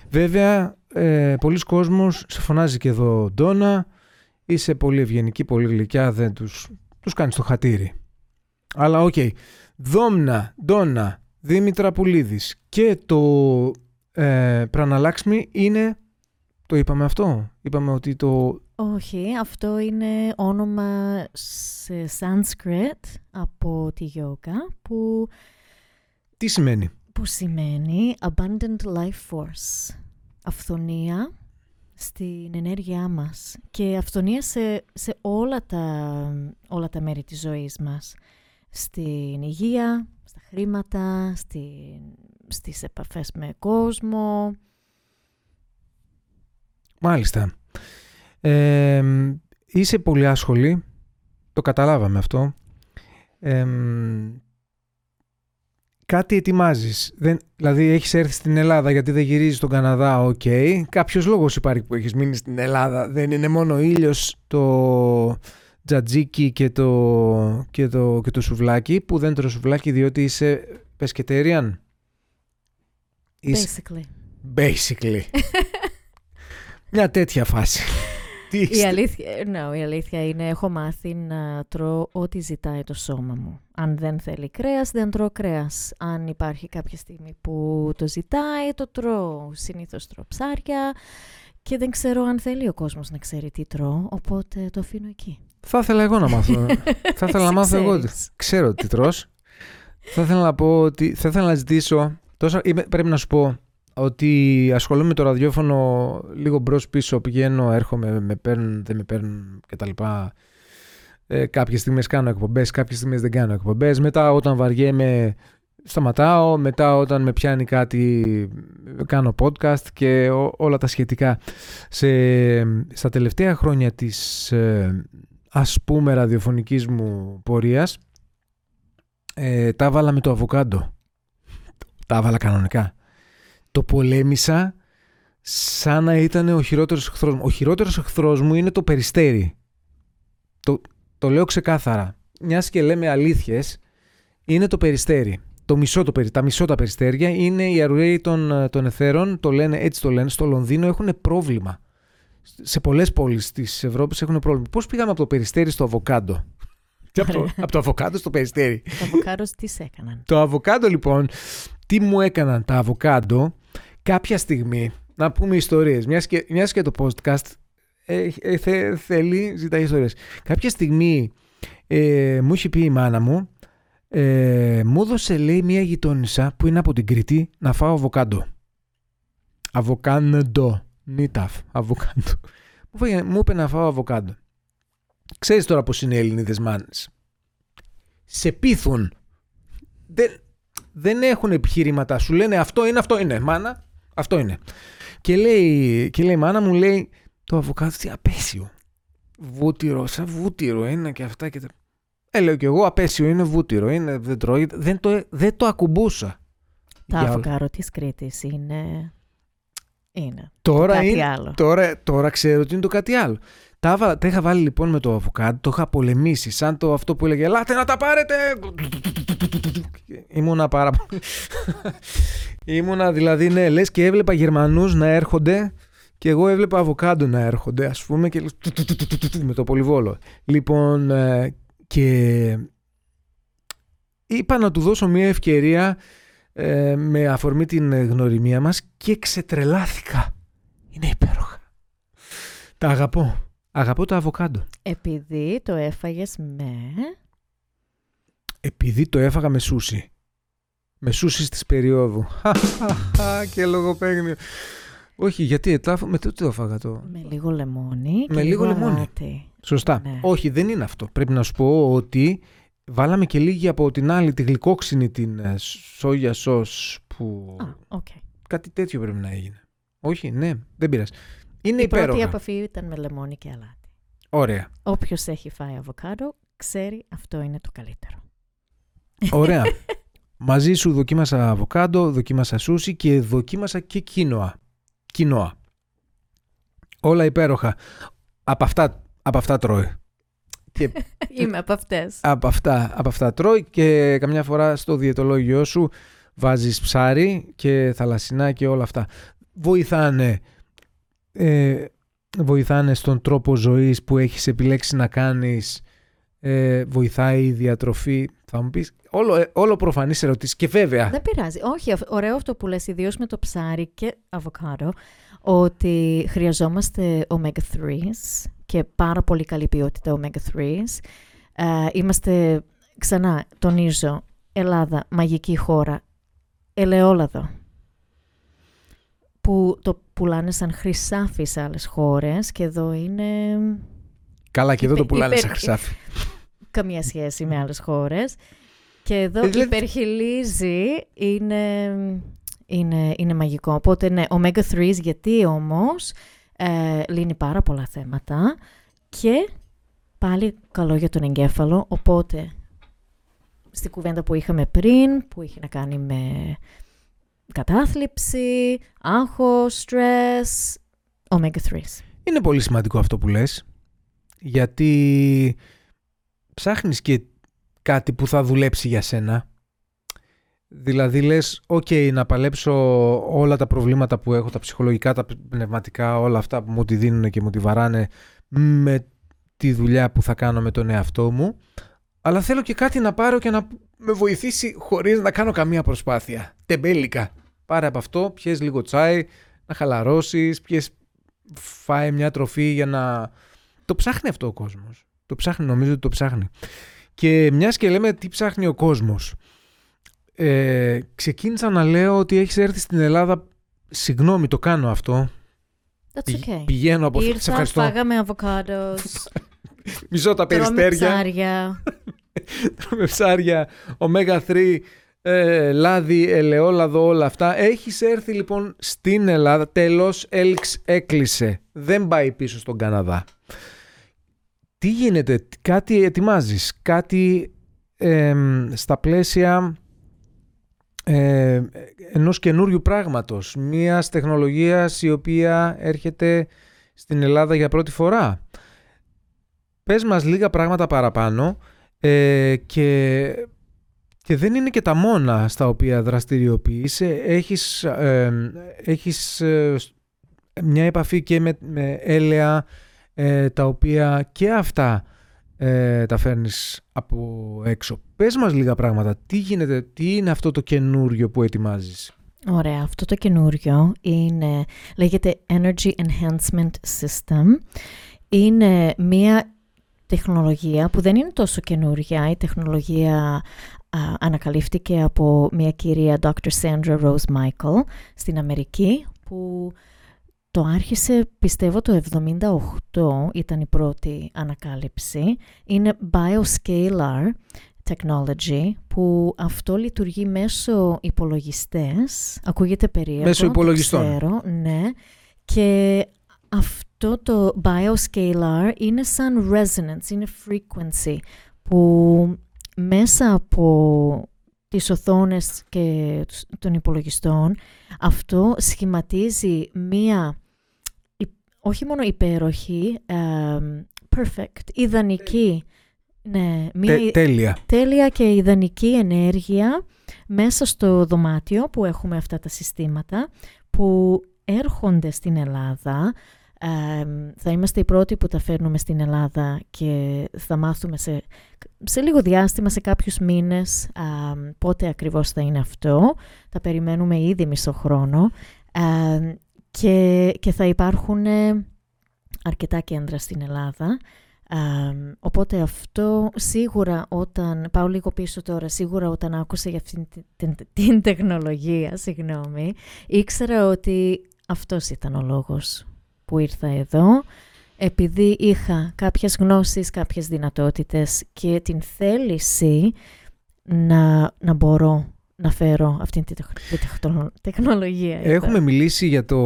Βέβαια, ε, πολλοί κόσμος σε φωνάζει και εδώ Ντόνα, είσαι πολύ ευγενική, πολύ γλυκιά, δεν τους, τους κάνεις το χατήρι. Αλλά οκ, Δόμνα, Ντόνα, Δήμητρα Πουλίδης και το ε, Πραναλάξμι είναι, το είπαμε αυτό, είπαμε ότι το, Όχι, αυτό είναι όνομα σε Sanskrit από τη γιόγκα που, τι σημαίνει; που σημαίνει Abundant Life Force. Αυθονία στην ενέργειά μας και αυθονία σε, σε όλα, τα, όλα τα μέρη της ζωής μας. Στην υγεία, στα χρήματα, στην, στις επαφές με κόσμο. Μάλιστα. Ε, είσαι πολύ άσχολη, το καταλάβαμε αυτό. Ε, κάτι ετοιμάζεις. Δεν, δηλαδή έχεις έρθει στην Ελλάδα γιατί δεν γυρίζεις στον Καναδά, ok. Okay. Κάποιος λόγος υπάρχει που έχεις μείνει στην Ελλάδα. Δεν είναι μόνο ο ήλιος, το τζατζίκι και το, και το, και το σουβλάκι, που δεν τρώω σουβλάκι διότι είσαι pescatarian. Είσαι Basically. basically. *laughs* Μια τέτοια φάση. Τι Η είστε. αλήθεια, no, η αλήθεια είναι έχω μάθει να τρώω ό,τι ζητάει το σώμα μου. Αν δεν θέλει κρέας, δεν τρώω κρέας. Αν υπάρχει κάποια στιγμή που το ζητάει, το τρώω. Συνήθως τρώω ψάρια και δεν ξέρω αν θέλει ο κόσμος να ξέρει τι τρώω, οπότε το αφήνω εκεί. Θα ήθελα εγώ να μάθω. θα ήθελα να Εσύ μάθω εγώ. ξέρεις. Ξέρω τι τρως. θα ήθελα να πω ότι θα ήθελα να ζητήσω. Τόσο, είμαι- πρέπει να σου πω ότι ασχολούμαι με το ραδιόφωνο λίγο μπρος πίσω. Πηγαίνω, έρχομαι, με παίρνουν, δεν με παίρνουν κτλ. Ε, κάποιες στιγμές κάνω εκπομπές, κάποιες στιγμές δεν κάνω εκπομπές. Μετά όταν βαριέμαι σταματάω. Μετά όταν με πιάνει κάτι κάνω podcast και ό- όλα τα σχετικά. Σε, στα τελευταία χρόνια της ε, ας πούμε ραδιοφωνικής μου πορείας ε, τα έβαλα με το αβοκάντο. Τα έβαλα κανονικά. Το πολέμησα σαν να ήταν ο χειρότερος εχθρός μου. Ο χειρότερος εχθρός μου είναι το περιστέρι. Το, το λέω ξεκάθαρα. Μιας και λέμε αλήθειες, είναι το περιστέρι. Το μισό το, περι- τα μισό τα περιστέρια είναι οι αρουραίοι των, ε, των εθέρων, το λένε, έτσι το λένε, στο Λονδίνο έχουν πρόβλημα. Σε πολλές πόλεις της Ευρώπης έχουν πρόβλημα. Πώς πήγαμε από το περιστέρι στο αβοκάντο; Και από, το, Ωραία. από το αβοκάντο στο περιστέρι; Τα αβοκάρος τι σε έκαναν. Το αβοκάντο λοιπόν, τι μου έκαναν τα αβοκάντο; Κάποια στιγμή, να πούμε ιστορίες, μιας και, μιας και το podcast ε, ε, θε- θέλει, ζητάει ιστορίες. Κάποια στιγμή ε, μου είχε πει η μάνα μου, ε, μου έδωσε λέει μια γειτόνισσα που είναι από την Κρήτη να φάω αβοκάντο. Αβοκάντο. Νίταφ. Αβοκάντο. Μου, φάγε- μου είπε να φάω αβοκάντο. Ξέρεις τώρα πώς είναι οι Ελληνίδες μάνες. Σε πείθουν. Δεν, δεν έχουν επιχειρήματα. Σου λένε αυτό είναι, αυτό είναι. Μάνα, αυτό είναι. Και λέει, και λέει η μάνα μου, λέει, το αβοκάντο τι απέσιο. Βούτυρο, σαν βούτυρο είναι και αυτά και τα... Ε, λέω κι εγώ, απέσιο είναι βούτυρο, είναι, δεν τρώγεται. Δεν το, δεν το ακουμπούσα. Τα Για- αβοκάρο της Κρήτης είναι... Είναι. Τώρα, Κάτι είναι, άλλο. τώρα, τώρα ξέρω ότι είναι το κάτι άλλο. Τα, έβα- τα είχα βάλει λοιπόν με το αβοκάντο, το είχα πολεμήσει, σαν το αυτό που έλεγε «Ελάτε να τα πάρετε!» Ήμουνα πάρα πολύ... Ήμουνα δηλαδή, ναι, λες και έβλεπα Γερμανούς να έρχονται και εγώ έβλεπα αβοκάντο να έρχονται, ας πούμε, και λες, του, του, του, του, του, του, του, με το πολυβόλο. Λοιπόν, ε, και είπα να του δώσω μια ευκαιρία ε, με αφορμή την ε, γνωριμία μας και ξετρελάθηκα. Είναι υπέροχα. Τα αγαπώ. Αγαπώ το αβοκάντο. Επειδή το έφαγες με... Επειδή το έφαγα με σούσι. Με σούσι της περίοδου. *laughs* και λογοπαίγνιο. Όχι, γιατί με τι το έφαγα το. Με λίγο λεμόνι. Με λίγο λεμόνι. Σωστά. Ναι. Όχι, δεν είναι αυτό. Πρέπει να σου πω ότι βάλαμε και λίγη από την άλλη, τη γλυκόξινη, την ε, σόγια σος που... Α, okay. Κάτι τέτοιο πρέπει να έγινε. Όχι, ναι, δεν πειράζει. Είναι Η υπέροχα. πρώτη επαφή ήταν με λεμόνι και αλάτι. Ωραία. Όποιος έχει φάει αβοκάντο, ξέρει αυτό είναι το καλύτερο. Ωραία. *laughs* Μαζί σου δοκίμασα αβοκάντο, δοκίμασα σούσι και δοκίμασα και κίνοα. Κίνοα. Όλα υπέροχα. Από αυτά, από αυτά τρώει. Και... *laughs* Είμαι από αυτές. Από αυτά, από αυτά τρώει και καμιά φορά στο διαιτολόγιο σου βάζεις ψάρι και θαλασσινά και όλα αυτά. Βοηθάνε, ε, βοηθάνε στον τρόπο ζωής που έχεις επιλέξει να κάνεις ε, βοηθάει η διατροφή. Θα μου πεις, όλο, ε, όλο προφανείς ερωτήσεις και βέβαια. Δεν πειράζει. Όχι, ωραίο αυτό που λες, ιδίως με το ψάρι και αβοκάντο, ότι χρειαζόμαστε omega-3s και πάρα πολύ καλή ποιότητα omega-3s. Ε, είμαστε, ξανά, τονίζω, Ελλάδα, μαγική χώρα, ελαιόλαδο, που το πουλάνε σαν χρυσάφι σε άλλες χώρες και εδώ είναι... Καλά και εδώ το πουλάνε σαν χρυσάφι. Καμία σχέση με άλλες χώρες. Και εδώ ε, υπερχιλίζει είναι, είναι, είναι μαγικό. Οπότε ναι, omega-3 γιατί όμως ε, λύνει πάρα πολλά θέματα και πάλι καλό για τον εγκέφαλο. Οπότε στην κουβέντα που είχαμε πριν, που είχε να κάνει με κατάθλιψη, άγχος, stress, omega-3. Είναι πολύ σημαντικό αυτό που λες, γιατί ψάχνεις και κάτι που θα δουλέψει για σένα. Δηλαδή λες, οκ, να παλέψω όλα τα προβλήματα που έχω, τα ψυχολογικά, τα πνευματικά, όλα αυτά που μου τη δίνουν και μου τη βαράνε με τη δουλειά που θα κάνω με τον εαυτό μου αλλά θέλω και κάτι να πάρω και να με βοηθήσει χωρίς να κάνω καμία προσπάθεια. Τεμπέλικα. Πάρε από αυτό, πιες λίγο τσάι, να χαλαρώσεις, πιες φάει μια τροφή για να... Το ψάχνει αυτό ο κόσμος. Το ψάχνει, νομίζω ότι το ψάχνει. Και μιας και λέμε τι ψάχνει ο κόσμος. Ε, ξεκίνησα να λέω ότι έχεις έρθει στην Ελλάδα Συγγνώμη, το κάνω αυτό. That's okay. Πηγαίνω από αυτό. Ήρθα, φάγαμε αβοκάντος. *laughs* Μισό τα περιστέρια. *laughs* Τρώμε ψάρια. Τρώμε ψάρια, ωμέγα-3, ε, λάδι, ελαιόλαδο, όλα αυτά. Έχεις έρθει λοιπόν στην Ελλάδα, τέλος έλξ έκλεισε. Δεν πάει πίσω στον Καναδά. Τι γίνεται, κάτι ετοιμάζεις, κάτι στα πλαίσια ε, ενός καινούριου πράγματος, μιας τεχνολογίας η οποία έρχεται στην Ελλάδα για πρώτη φορά. Πες μας λίγα πράγματα παραπάνω ε, και, και δεν είναι και τα μόνα στα οποία δραστηριοποιείσαι. Έχεις, ε, έχεις ε, μια επαφή και με, με έλαια ε, τα οποία και αυτά τα φέρνεις από έξω. Πες μας λίγα πράγματα. Τι γίνεται, τι είναι αυτό το καινούριο που ετοιμάζεις; Ωραία, αυτό το καινούριο είναι, λέγεται Energy Enhancement System. Είναι μία τεχνολογία που δεν είναι τόσο καινούρια. Η τεχνολογία ανακαλύφθηκε από μια κυρία Dr. Sandra Rose Michael στην Αμερική που το άρχισε πιστεύω το 78 ήταν η πρώτη ανακάλυψη. Είναι Bioscalar Technology που αυτό λειτουργεί μέσω υπολογιστές. Ακούγεται περίεργο. Μέσω υπολογιστών. Ξέρω, ναι. Και αυτό το bioscalar είναι σαν resonance, είναι frequency που μέσα από τις οθόνες και των υπολογιστών αυτό σχηματίζει μία όχι μόνο υπέροχη, perfect, ιδανική, ναι, μία τέλεια. τέλεια και ιδανική ενέργεια μέσα στο δωμάτιο που έχουμε αυτά τα συστήματα που έρχονται στην Ελλάδα θα είμαστε οι πρώτοι που τα φέρνουμε στην Ελλάδα και θα μάθουμε σε, σε λίγο διάστημα, σε κάποιους μήνες, πότε ακριβώς θα είναι αυτό. Θα περιμένουμε ήδη μισό χρόνο και, και θα υπάρχουν αρκετά κέντρα στην Ελλάδα. οπότε αυτό σίγουρα όταν, πάω λίγο πίσω τώρα, σίγουρα όταν άκουσα για αυτήν την, την, τεχνολογία, συγγνώμη, ήξερα ότι αυτός ήταν ο λόγος που ήρθα εδώ, επειδή είχα κάποιες γνώσεις, κάποιες δυνατότητες και την θέληση να, να μπορώ να φέρω αυτή τη τεχνολογία. Έχουμε μιλήσει για το,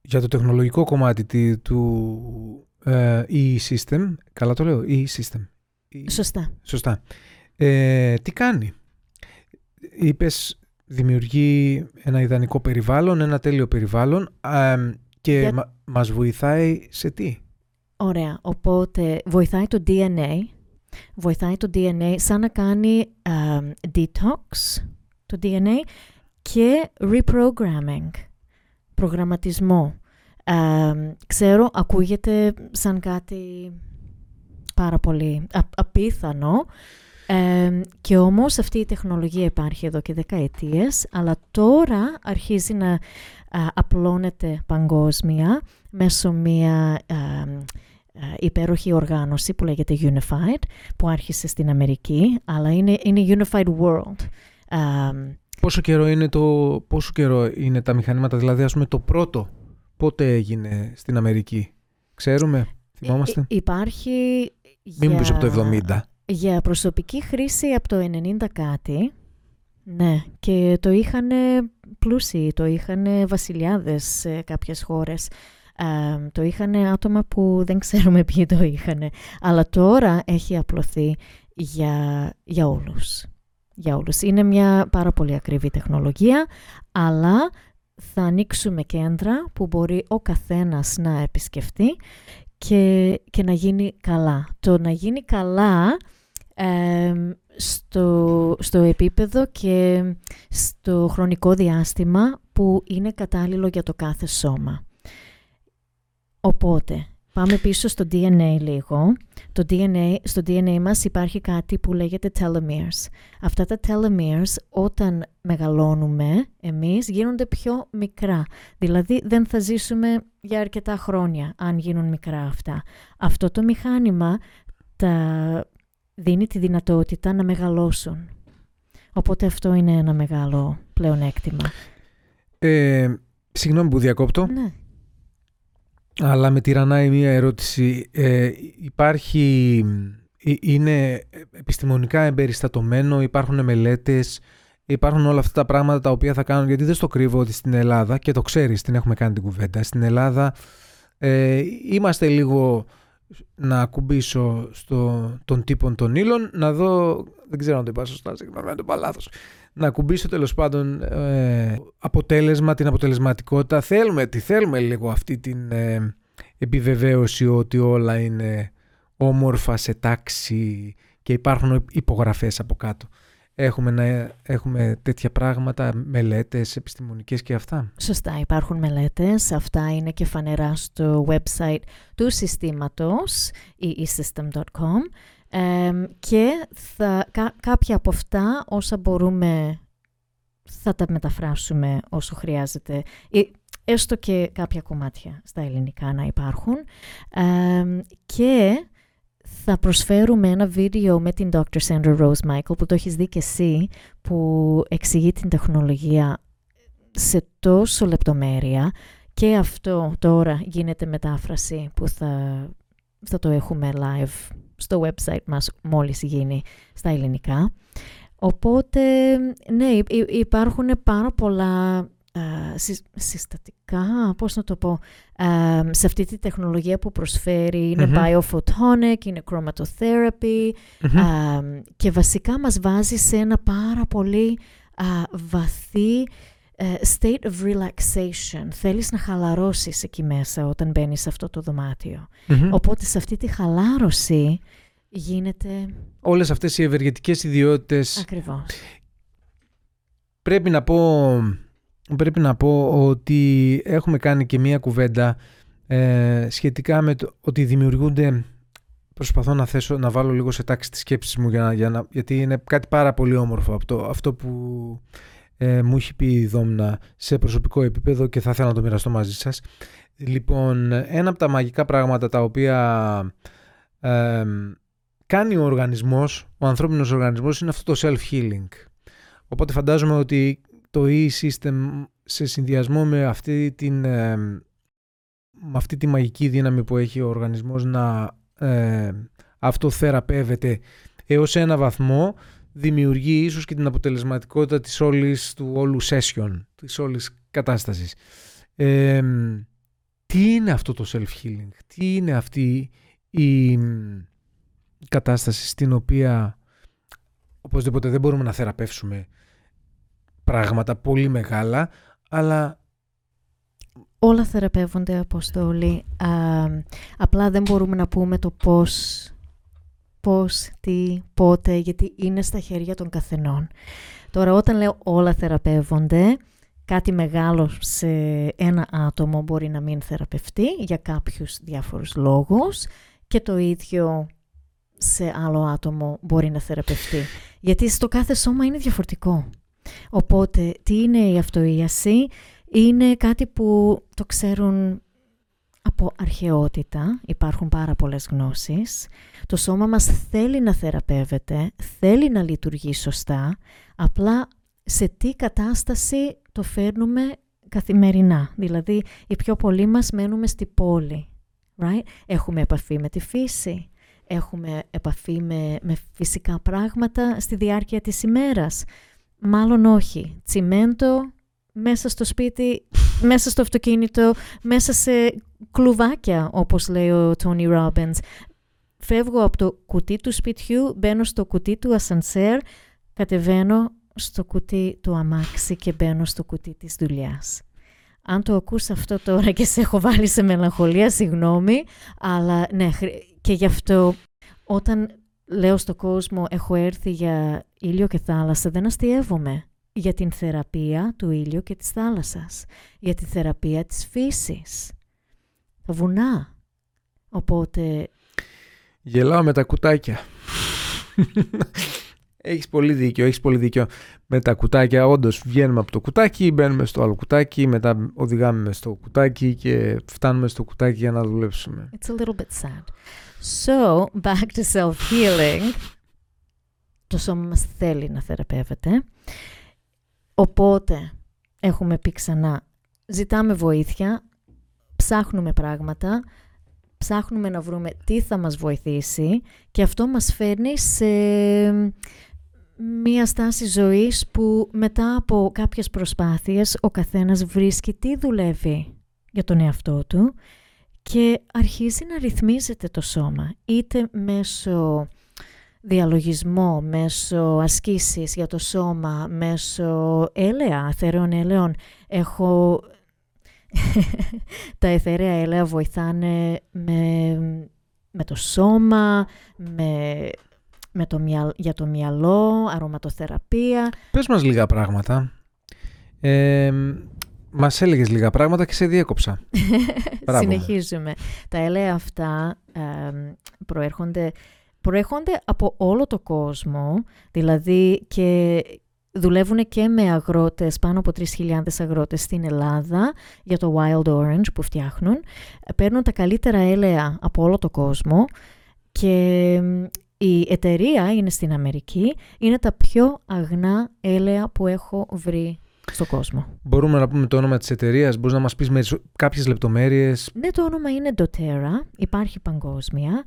για το τεχνολογικό κομμάτι του ε, e-system. Καλά το λέω, e-system. Σωστά. Σωστά. Ε, τι κάνει; Είπες δημιουργεί ένα ιδανικό περιβάλλον, ένα τέλειο περιβάλλον και για... μας βοηθάει σε τι; Ωραία. Οπότε βοηθάει το DNA. Βοηθάει το DNA σαν να κάνει detox το DNA και reprogramming, προγραμματισμό. ξέρω, ακούγεται σαν κάτι πάρα πολύ απίθανο και όμως αυτή η τεχνολογία υπάρχει εδώ και δεκαετίες, αλλά τώρα αρχίζει να απλώνεται παγκόσμια μέσω μια υπέροχη οργάνωση που λέγεται Unified, που άρχισε στην Αμερική, αλλά είναι, είναι Unified World. Πόσο καιρό, είναι το, πόσο καιρό είναι τα μηχανήματα, δηλαδή ας πούμε το πρώτο, πότε έγινε στην Αμερική, ξέρουμε, θυμόμαστε; Υ- υπάρχει... Μην μου πεις από το 70. Για προσωπική χρήση από το 90 κάτι, ναι, και το είχαν πλούσιοι, το είχαν βασιλιάδες σε κάποιες χώρες. το είχαν άτομα που δεν ξέρουμε ποιοι το είχαν. Αλλά τώρα έχει απλωθεί για, για όλους για όλους. Είναι μια πάρα πολύ ακριβή τεχνολογία, αλλά θα ανοίξουμε κέντρα που μπορεί ο καθένας να επισκεφτεί και, και να γίνει καλά. Το να γίνει καλά στο, στο επίπεδο και στο χρονικό διάστημα που είναι κατάλληλο για το κάθε σώμα. Οπότε, Πάμε πίσω στο DNA λίγο. Το DNA, στο DNA μας υπάρχει κάτι που λέγεται telomeres. Αυτά τα telomeres όταν μεγαλώνουμε εμείς γίνονται πιο μικρά. Δηλαδή δεν θα ζήσουμε για αρκετά χρόνια αν γίνουν μικρά αυτά. Αυτό το μηχάνημα τα δίνει τη δυνατότητα να μεγαλώσουν. Οπότε αυτό είναι ένα μεγάλο πλεονέκτημα. Ε, συγγνώμη που διακόπτω. Ναι. Αλλά με τυραννάει μία ερώτηση. Ε, υπάρχει, ε, είναι επιστημονικά εμπεριστατωμένο, υπάρχουν μελέτες, υπάρχουν όλα αυτά τα πράγματα τα οποία θα κάνουν, γιατί δεν στο κρύβω ότι στην Ελλάδα, και το ξέρεις, την έχουμε κάνει την κουβέντα, στην Ελλάδα ε, είμαστε λίγο να ακουμπήσω στο, τον τύπων των ύλων, να δω, δεν ξέρω αν το είπα σωστά, συγγνώμη αν το είπα λάθος, να ακουμπήσω τέλος πάντων ε, αποτέλεσμα, την αποτελεσματικότητα. Θέλουμε, τι θέλουμε λίγο αυτή την ε, επιβεβαίωση ότι όλα είναι όμορφα σε τάξη και υπάρχουν υπογραφές από κάτω. Έχουμε, να, έχουμε τέτοια πράγματα, μελέτες επιστημονικές και αυτά. Σωστά, υπάρχουν μελέτες. Αυτά είναι και φανερά στο website του συστήματος, eesystem.com και θα, κάποια από αυτά όσα μπορούμε θα τα μεταφράσουμε όσο χρειάζεται. Έστω και κάποια κομμάτια στα ελληνικά να υπάρχουν. και θα προσφέρουμε ένα βίντεο με την Dr. Sandra Rose Michael που το έχεις δει και εσύ που εξηγεί την τεχνολογία σε τόσο λεπτομέρεια και αυτό τώρα γίνεται μετάφραση που θα, θα το έχουμε live στο website μας μόλις γίνει στα ελληνικά. Οπότε, ναι, υπάρχουν πάρα πολλά συστατικά, πώς να το πω, σε αυτή τη τεχνολογία που προσφέρει. Είναι biophotonic, είναι chromatotherapy και βασικά μας βάζει σε ένα πάρα πολύ βαθύ ε, state of relaxation. Θέλεις να χαλαρώσεις εκεί μέσα όταν μπαίνεις σε αυτό το δωματιο Οπότε σε αυτή τη χαλάρωση γίνεται... Όλες αυτές οι ευεργετικές ιδιότητες... Ακριβώς. Πρέπει να πω, πρέπει να πω ότι έχουμε κάνει και μία κουβέντα ε, σχετικά με το ότι δημιουργούνται... Προσπαθώ να, θέσω, να βάλω λίγο σε τάξη τη σκέψη μου για για να, γιατί είναι κάτι πάρα πολύ όμορφο αυτό, αυτό που ε, μου έχει πει η Δόμνα σε προσωπικό επίπεδο και θα ήθελα να το μοιραστώ μαζί σας. Λοιπόν, ένα από τα μαγικά πράγματα τα οποία ε, κάνει ο οργανισμός, ο ανθρώπινος οργανισμός είναι αυτό το self-healing. Οπότε φαντάζομαι ότι το e-system σε συνδυασμό με αυτή, την, ε, με αυτή τη μαγική δύναμη που έχει ο οργανισμός να ε, αυτοθεραπεύεται έως ένα βαθμό δημιουργεί ίσως και την αποτελεσματικότητα της όλης, του όλου session, της όλης κατάστασης. Ε, τι είναι αυτό το self-healing, τι είναι αυτή η κατάσταση στην οποία οπωσδήποτε δεν μπορούμε να θεραπεύσουμε πράγματα πολύ μεγάλα, αλλά... Όλα θεραπεύονται, Αποστόλη. Α, απλά δεν μπορούμε να πούμε το πώς, πώς, τι, πότε, γιατί είναι στα χέρια των καθενών. Τώρα, όταν λέω όλα θεραπεύονται, κάτι μεγάλο σε ένα άτομο μπορεί να μην θεραπευτεί για κάποιους διάφορους λόγους και το ίδιο σε άλλο άτομο μπορεί να θεραπευτεί. Γιατί στο κάθε σώμα είναι διαφορετικό. Οπότε, τι είναι η αυτοίαση, είναι κάτι που το ξέρουν από αρχαιότητα, υπάρχουν πάρα πολλές γνώσεις. Το σώμα μας θέλει να θεραπεύεται, θέλει να λειτουργεί σωστά, απλά σε τι κατάσταση το φέρνουμε καθημερινά. Δηλαδή, οι πιο πολλοί μας μένουμε στη πόλη. Right? Έχουμε επαφή με τη φύση, έχουμε επαφή με, με φυσικά πράγματα στη διάρκεια της ημέρας. Μάλλον όχι. Τσιμέντο μέσα στο σπίτι, μέσα στο αυτοκίνητο, μέσα σε κλουβάκια, όπως λέει ο Τόνι Ρόμπινς. Φεύγω από το κουτί του σπιτιού, μπαίνω στο κουτί του ασανσέρ, κατεβαίνω στο κουτί του αμάξι και μπαίνω στο κουτί της δουλειάς. Αν το ακούς αυτό τώρα και σε έχω βάλει σε μελαγχολία, συγγνώμη, αλλά ναι, και γι' αυτό όταν λέω στον κόσμο έχω έρθει για ήλιο και θάλασσα, δεν αστείευομαι για την θεραπεία του ήλιου και της θάλασσας, για τη θεραπεία της φύσης, τα βουνά. Οπότε... Γελάω με τα κουτάκια. Έχεις πολύ δίκιο, έχεις πολύ δίκιο. Με τα κουτάκια όντως βγαίνουμε από το κουτάκι, μπαίνουμε στο άλλο κουτάκι, μετά οδηγάμε στο κουτάκι και φτάνουμε στο κουτάκι για να δουλέψουμε. It's a little bit sad. So, back to self-healing. το σώμα μας θέλει να θεραπεύεται. Οπότε, έχουμε πει ξανά, ζητάμε βοήθεια, ψάχνουμε πράγματα, ψάχνουμε να βρούμε τι θα μας βοηθήσει και αυτό μας φέρνει σε μία στάση ζωής που μετά από κάποιες προσπάθειες ο καθένας βρίσκει τι δουλεύει για τον εαυτό του και αρχίζει να ρυθμίζεται το σώμα είτε μέσω διαλογισμό, μέσω ασκήσεις για το σώμα, μέσω έλαια, αθεραίων έλεων. Έχω... *laughs* τα εθεραία έλαια βοηθάνε με, με το σώμα, με με το για το μυαλό, αρωματοθεραπεία. Πες μας λίγα πράγματα. Ε, μας έλεγες λίγα πράγματα και σε διέκοψα. *laughs* Συνεχίζουμε. Τα έλαια αυτά ε, προέρχονται, προέρχονται από όλο το κόσμο, δηλαδή και δουλεύουν και με αγρότες, πάνω από 3.000 αγρότες στην Ελλάδα για το Wild Orange που φτιάχνουν. Παίρνουν τα καλύτερα έλαια από όλο το κόσμο και η εταιρεία είναι στην Αμερική, είναι τα πιο αγνά έλαια που έχω βρει στον κόσμο. Μπορούμε να πούμε το όνομα της εταιρείας, μπορείς να μας πεις με κάποιες λεπτομέρειες. Ναι, το όνομα είναι doTERRA, υπάρχει παγκόσμια.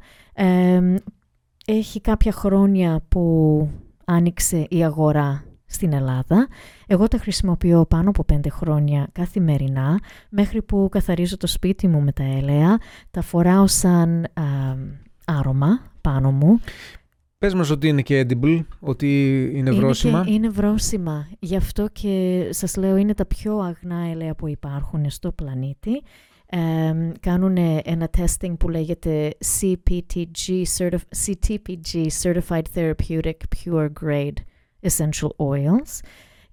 έχει κάποια χρόνια που άνοιξε η αγορά στην Ελλάδα. Εγώ τα χρησιμοποιώ πάνω από πέντε χρόνια καθημερινά, μέχρι που καθαρίζω το σπίτι μου με τα έλαια. Τα φοράω σαν άρωμα πάνω μου. Πες μας ότι είναι και edible, ότι είναι βρόσιμα. Είναι, είναι βρόσιμα. Γι' αυτό και σας λέω είναι τα πιο αγνά ελαία που υπάρχουν στο πλανήτη. Ε, κάνουν ένα testing που λέγεται CPTG, CTPG, Certified Therapeutic Pure Grade Essential Oils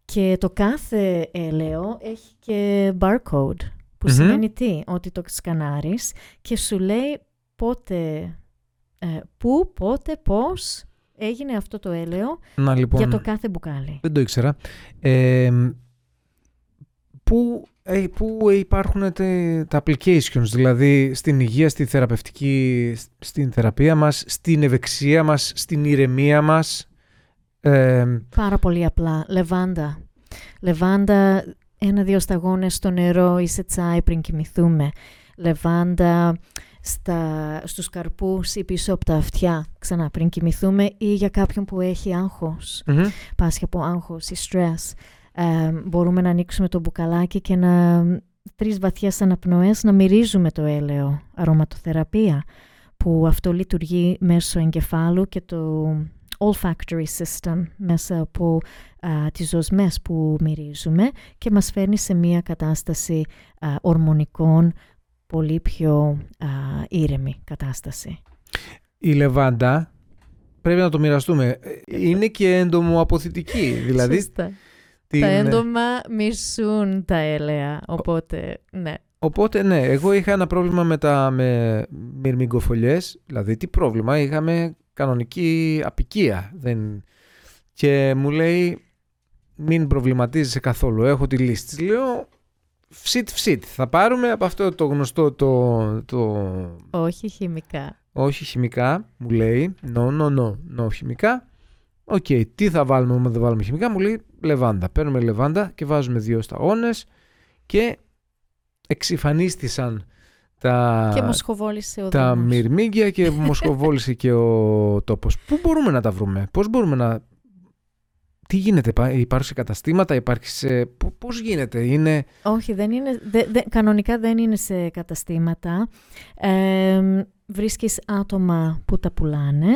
και το κάθε έλαιο έχει και barcode που σημαίνει τι, ότι το σκανάρεις και σου λέει πότε ε, πού, πότε, πώς έγινε αυτό το έλαιο Να, λοιπόν, για το κάθε μπουκάλι; Δεν το ήξερα. Ε, πού, ε, πού υπάρχουν τε- τα applications, δηλαδή στην υγεία, στη θεραπευτική, στην θεραπεία μας, στην ευεξία μας, στην ηρεμία μας. Ε, Πάρα πολύ απλά. Λεβάντα. Λεβάντα, ένα-δύο σταγόνες στο νερό ή σε τσάι πριν κοιμηθούμε. Λεβάντα στα, στους καρπούς ή πίσω από τα αυτιά, ξανά πριν κοιμηθούμε ή για κάποιον που έχει άγχος, μμμ. πάσχει από άγχος ή στρες. Ε, μπορούμε να ανοίξουμε το μπουκαλάκι και να τρεις βαθιές αναπνοές να μυρίζουμε το έλαιο, αρωματοθεραπεία, που αυτό λειτουργεί μέσω εγκεφάλου και το olfactory system μέσα από α, τις ζωσμές που μυρίζουμε και μας φέρνει σε μια κατάσταση α, ορμονικών πολύ πιο α, ήρεμη κατάσταση. Η λεβάντα, πρέπει να το μοιραστούμε, είναι και έντομο-αποθητική. Δηλαδή, Σωστά. την- Τα έντομα μισούν τα έλαια, οπότε ναι. Οπότε ναι, εγώ είχα ένα πρόβλημα με τα με μυρμηγκοφολιές, δηλαδή τι πρόβλημα, είχαμε κανονική απικία. Δεν... Και μου λέει μην προβληματίζεσαι καθόλου, έχω τη λύση. Της λέω φσιτ φσιτ, θα πάρουμε από αυτό το γνωστό το, το... Όχι χημικά. όχι χημικά, μου λέει, no, no, no, no χημικά. Οκ, τι θα βάλουμε όμως δεν βάλουμε χημικά, μου λέει λεβάντα. Παίρνουμε λεβάντα και βάζουμε δύο σταγόνες και εξαφανίστηκαν τα, και μοσχοβόλησε ο τα δρόμος. μυρμήγκια και *laughs* μοσχοβόλησε και ο τόπος. Πού μπορούμε να τα βρούμε, πώς μπορούμε να... Τι γίνεται, υπά- υπάρχει σε καταστήματα, υπάρχει σε... πο- Πώς γίνεται, είναι... Όχι, δεν είναι, δε- δε- κανονικά δεν είναι σε καταστήματα. Ε, βρίσκεις άτομα που τα πουλάνε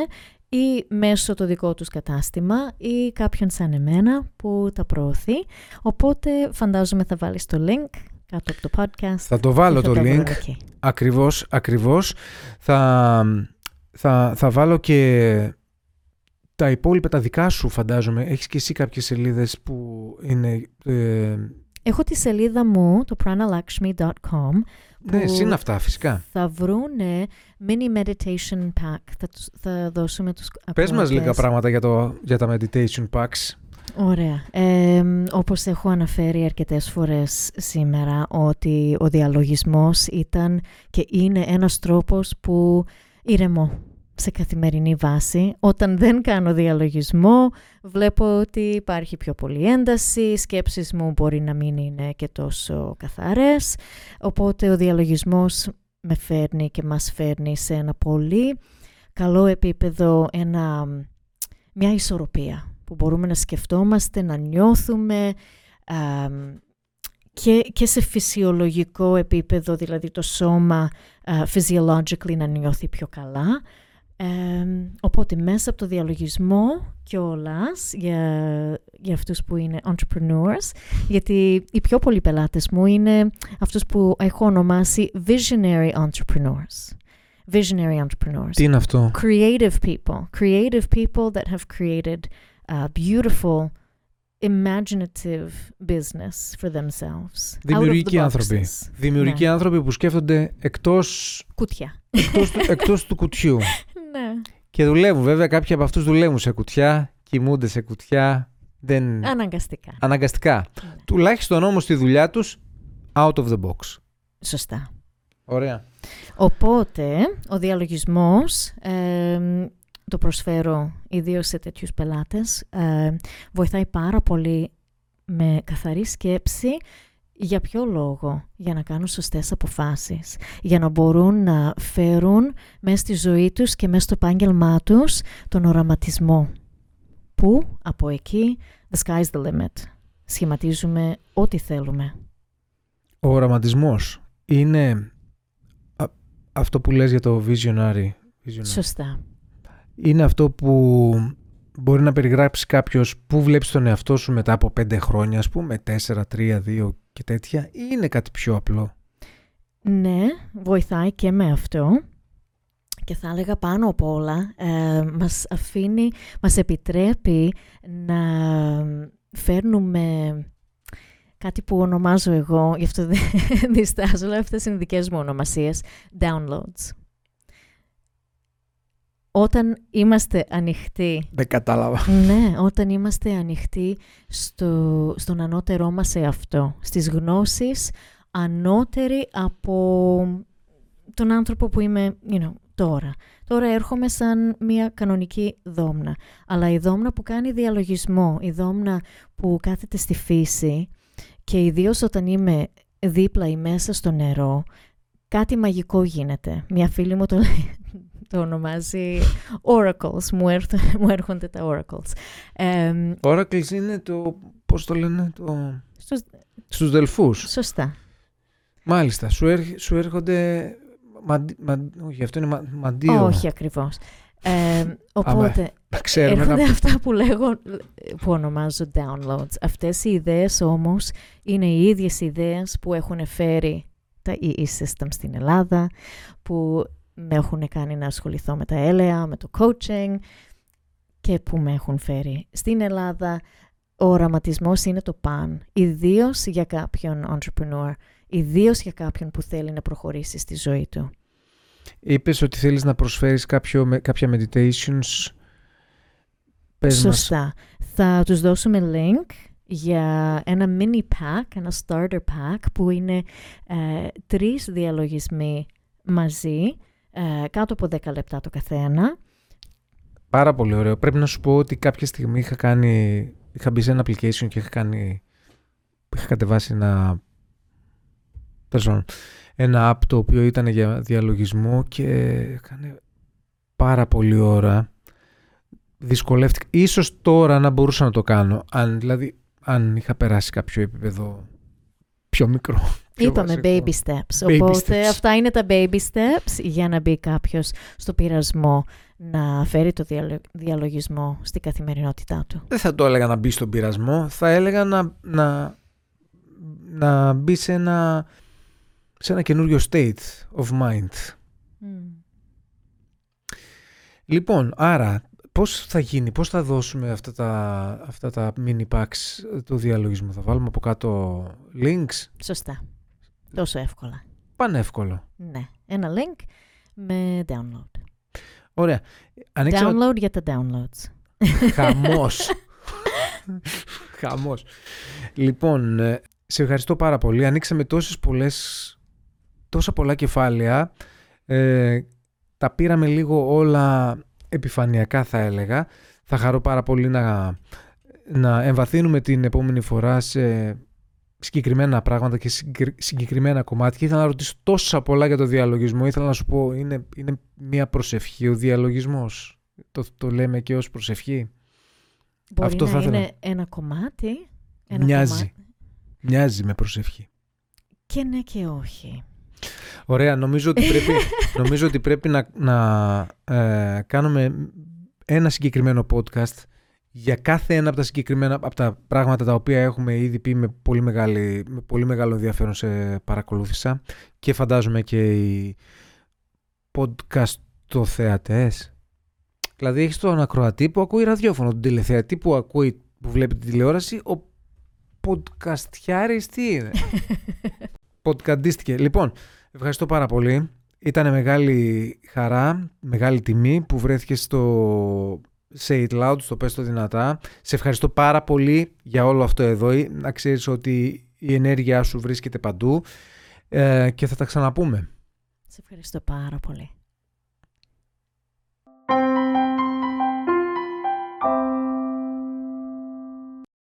ή μέσω το δικό τους κατάστημα ή κάποιον σαν εμένα που τα προωθεί. Οπότε φαντάζομαι θα βάλεις το link κάτω από το podcast. Θα το βάλω και θα το τα link. βρουν εκεί. Ακριβώς, ακριβώς. Θα, θα, θα βάλω και τα υπόλοιπα τα δικά σου φαντάζομαι. Έχεις και εσύ κάποιες σελίδες που είναι... ε, Έχω τη σελίδα μου, το pranalakshmi.com, ναι, που συν αυτά φυσικά. θα βρούνε mini meditation pack. Θα, τους- θα δώσουμε τους Πες μας λίγα ακροατές. πράγματα για, το, για τα meditation packs. Ωραία. Ε, όπως έχω αναφέρει αρκετές φορές σήμερα ότι ο διαλογισμός ήταν και είναι ένας τρόπος που ηρεμώ σε καθημερινή βάση. Όταν δεν κάνω διαλογισμό βλέπω ότι υπάρχει πιο πολύ ένταση, οι σκέψεις μου μπορεί να μην είναι και τόσο καθαρές. Οπότε ο διαλογισμός με φέρνει και μας φέρνει σε ένα πολύ καλό επίπεδο, ένα, μια ισορροπία που μπορούμε να σκεφτόμαστε, να νιώθουμε αμ, και, και σε φυσιολογικό επίπεδο, δηλαδή το σώμα α, physiologically να νιώθει πιο καλά. Εμ, οπότε μέσα από το διαλογισμό κιόλας για, για αυτούς που είναι entrepreneurs, γιατί οι πιο πολλοί πελάτες μου είναι αυτούς που έχω ονομάσει visionary entrepreneurs. Visionary entrepreneurs Τι είναι αυτό; creative people, creative people that have created a beautiful, imaginative business for themselves. out of the Δημιουργικοί άνθρωποι. boxes. Δημιουργικοί Ναι. άνθρωποι που σκέφτονται εκτός, Κουτιά. εκτός, του, εκτός του κουτιού. *laughs* ναι. Και δουλεύουν βέβαια, κάποιοι από αυτούς δουλεύουν σε κουτιά, κοιμούνται σε κουτιά. Δεν... Αναγκαστικά. Αναγκαστικά. Ναι. Τουλάχιστον όμως τη δουλειά τους out of the box. Σωστά. Ωραία. Οπότε, ο διαλογισμός, εμ, το προσφέρω ιδίως σε τέτοιους πελάτες, ε, βοηθάει πάρα πολύ με καθαρή σκέψη για ποιο λόγο, για να κάνουν σωστές αποφάσεις, για να μπορούν να φέρουν μέσα στη ζωή τους και μέσα στο επάγγελμά τους τον οραματισμό. Που από εκεί, the sky's the limit. Σχηματίζουμε ό,τι θέλουμε. Ο οραματισμός είναι α- αυτό που λες για το visionary. visionary. Σωστά. Είναι αυτό που μπορεί να περιγράψει κάποιος που βλέπεις τον εαυτό σου μετά από πέντε χρόνια, ας πούμε, τέσσερα, τρία, δύο και τέτοια, ή είναι κάτι πιο απλό; Ναι, βοηθάει και με αυτό. Και θα έλεγα πάνω απ' όλα, ε, μας αφήνει, μας επιτρέπει να φέρνουμε κάτι που ονομάζω εγώ, γι' αυτό δεν *laughs* διστάζω, αλλά αυτές είναι δικές μου ονομασίες, downloads. Όταν είμαστε ανοιχτοί. Δεν κατάλαβα. Ναι, όταν είμαστε ανοιχτοί στο, στον ανώτερό μας σε αυτό, στις γνώσεις ανώτεροι από τον άνθρωπο που είμαι you know, τώρα. Τώρα έρχομαι σαν μια κανονική δόμνα. Αλλά η δόμνα που κάνει διαλογισμό, η δόμνα που κάθεται στη φύση και ιδίως όταν είμαι δίπλα ή μέσα στο νερό, κάτι μαγικό γίνεται. Μια φίλη μου το, λέει, το ονομάζει oracles, μου, *laughs* μου έρχονται τα oracles. oracles είναι το, πώς το λένε, το... Στους, στους δελφούς. Σωστά. Μάλιστα, σου, σου έρχονται όχι, αυτό είναι μα, μαντίο. Όχι ακριβώς. Ε, *laughs* οπότε, Ξέρουμε έρχονται να... αυτά που λέγω, που ονομάζω downloads. Αυτές οι ιδέες όμως είναι οι ίδιες ιδέες που έχουν φέρει τα EE Systems στην Ελλάδα, που με έχουν κάνει να ασχοληθώ με τα έλεα, με το coaching και που με έχουν φέρει στην Ελλάδα. Ο οραματισμός είναι το παν, ιδίως για κάποιον entrepreneur ιδίως για κάποιον που θέλει να προχωρήσει στη ζωή του. Είπες ότι θέλεις να προσφέρεις κάποιο, κάποια meditations. Πες Σωστά. Θα τους δώσουμε link για ένα mini pack, ένα starter pack που είναι ε, τρεις διαλογισμοί μαζί, ε, κάτω από 10 λεπτά το καθένα. Πάρα πολύ ωραίο. Πρέπει να σου πω ότι κάποια στιγμή είχα κάνει, είχα μπει σε ένα application και είχα κάνει, είχα κατεβάσει ένα ένα app το οποίο ήταν για διαλογισμό και έκανε πάρα πολύ ώρα. Δυσκολεύτηκα. Ίσως τώρα να μπορούσα να το κάνω. Αν, δηλαδή, αν είχα περάσει κάποιο επίπεδο πιο μικρό. *laughs* Είπαμε baby steps. Οπότε αυτά είναι τα baby steps για να μπει κάποιος στο πειρασμό να φέρει το διαλογισμό στην καθημερινότητά του. Δεν θα το έλεγα να μπει στον πειρασμό. Θα έλεγα να, να, να μπει σε ένα σε ένα καινούριο state of mind. Λοιπόν, άρα πώς θα γίνει, πώς θα δώσουμε αυτά τα, αυτά τα mini packs του διαλογισμού; Θα βάλουμε από κάτω links; Σωστά. Τόσο εύκολα. Πανεύκολο. Ναι. Ένα link με download. Ωραία. Download για τα downloads. Χαμός. *laughs* Χαμός. Λοιπόν, ε, σε ευχαριστώ πάρα πολύ. Ανοίξαμε τόσες πολλές τόσα πολλά κεφάλαια. Ε, τα πήραμε λίγο όλα επιφανειακά θα έλεγα. Θα χαρώ πάρα πολύ να, να εμβαθύνουμε την επόμενη φορά σε συγκεκριμένα πράγματα και συγκεκριμένα κομμάτια. Ήθελα να ρωτήσω τόσα πολλά για το διαλογισμό. Ήθελα να σου πω, είναι, είναι μια προσευχή ο διαλογισμός; Το, το λέμε και ως προσευχή; Μπορεί Αυτό να θα είναι ένα κομμάτι. Ένα Μοιάζει. Κομμάτι. Μοιάζει με προσευχή. Και ναι και όχι. Ωραία, νομίζω ότι πρέπει, *laughs* νομίζω ότι πρέπει να, να ε, κάνουμε ένα συγκεκριμένο podcast για κάθε ένα από τα συγκεκριμένα από τα πράγματα τα οποία έχουμε ήδη πει με πολύ, μεγάλη, με πολύ μεγάλο ενδιαφέρον σε παρακολούθησα και φαντάζομαι και οι podcast το θεατές. Δηλαδή έχεις τον ακροατή που ακούει ραδιόφωνο, τον τηλεθεατή που ακούει, που βλέπει τη τηλεόραση, ο podcastιάρης τι είναι; *laughs* Podcastίστηκε. Λοιπόν, Ευχαριστώ πάρα πολύ. Ήταν μεγάλη χαρά, μεγάλη τιμή που βρέθηκε στο Say It Loud, στο Πες το Δυνατά. Σε ευχαριστώ πάρα πολύ για όλο αυτό εδώ. Να ξέρεις ότι η ενέργειά σου βρίσκεται παντού ε, και θα τα ξαναπούμε. Σε ευχαριστώ πάρα πολύ.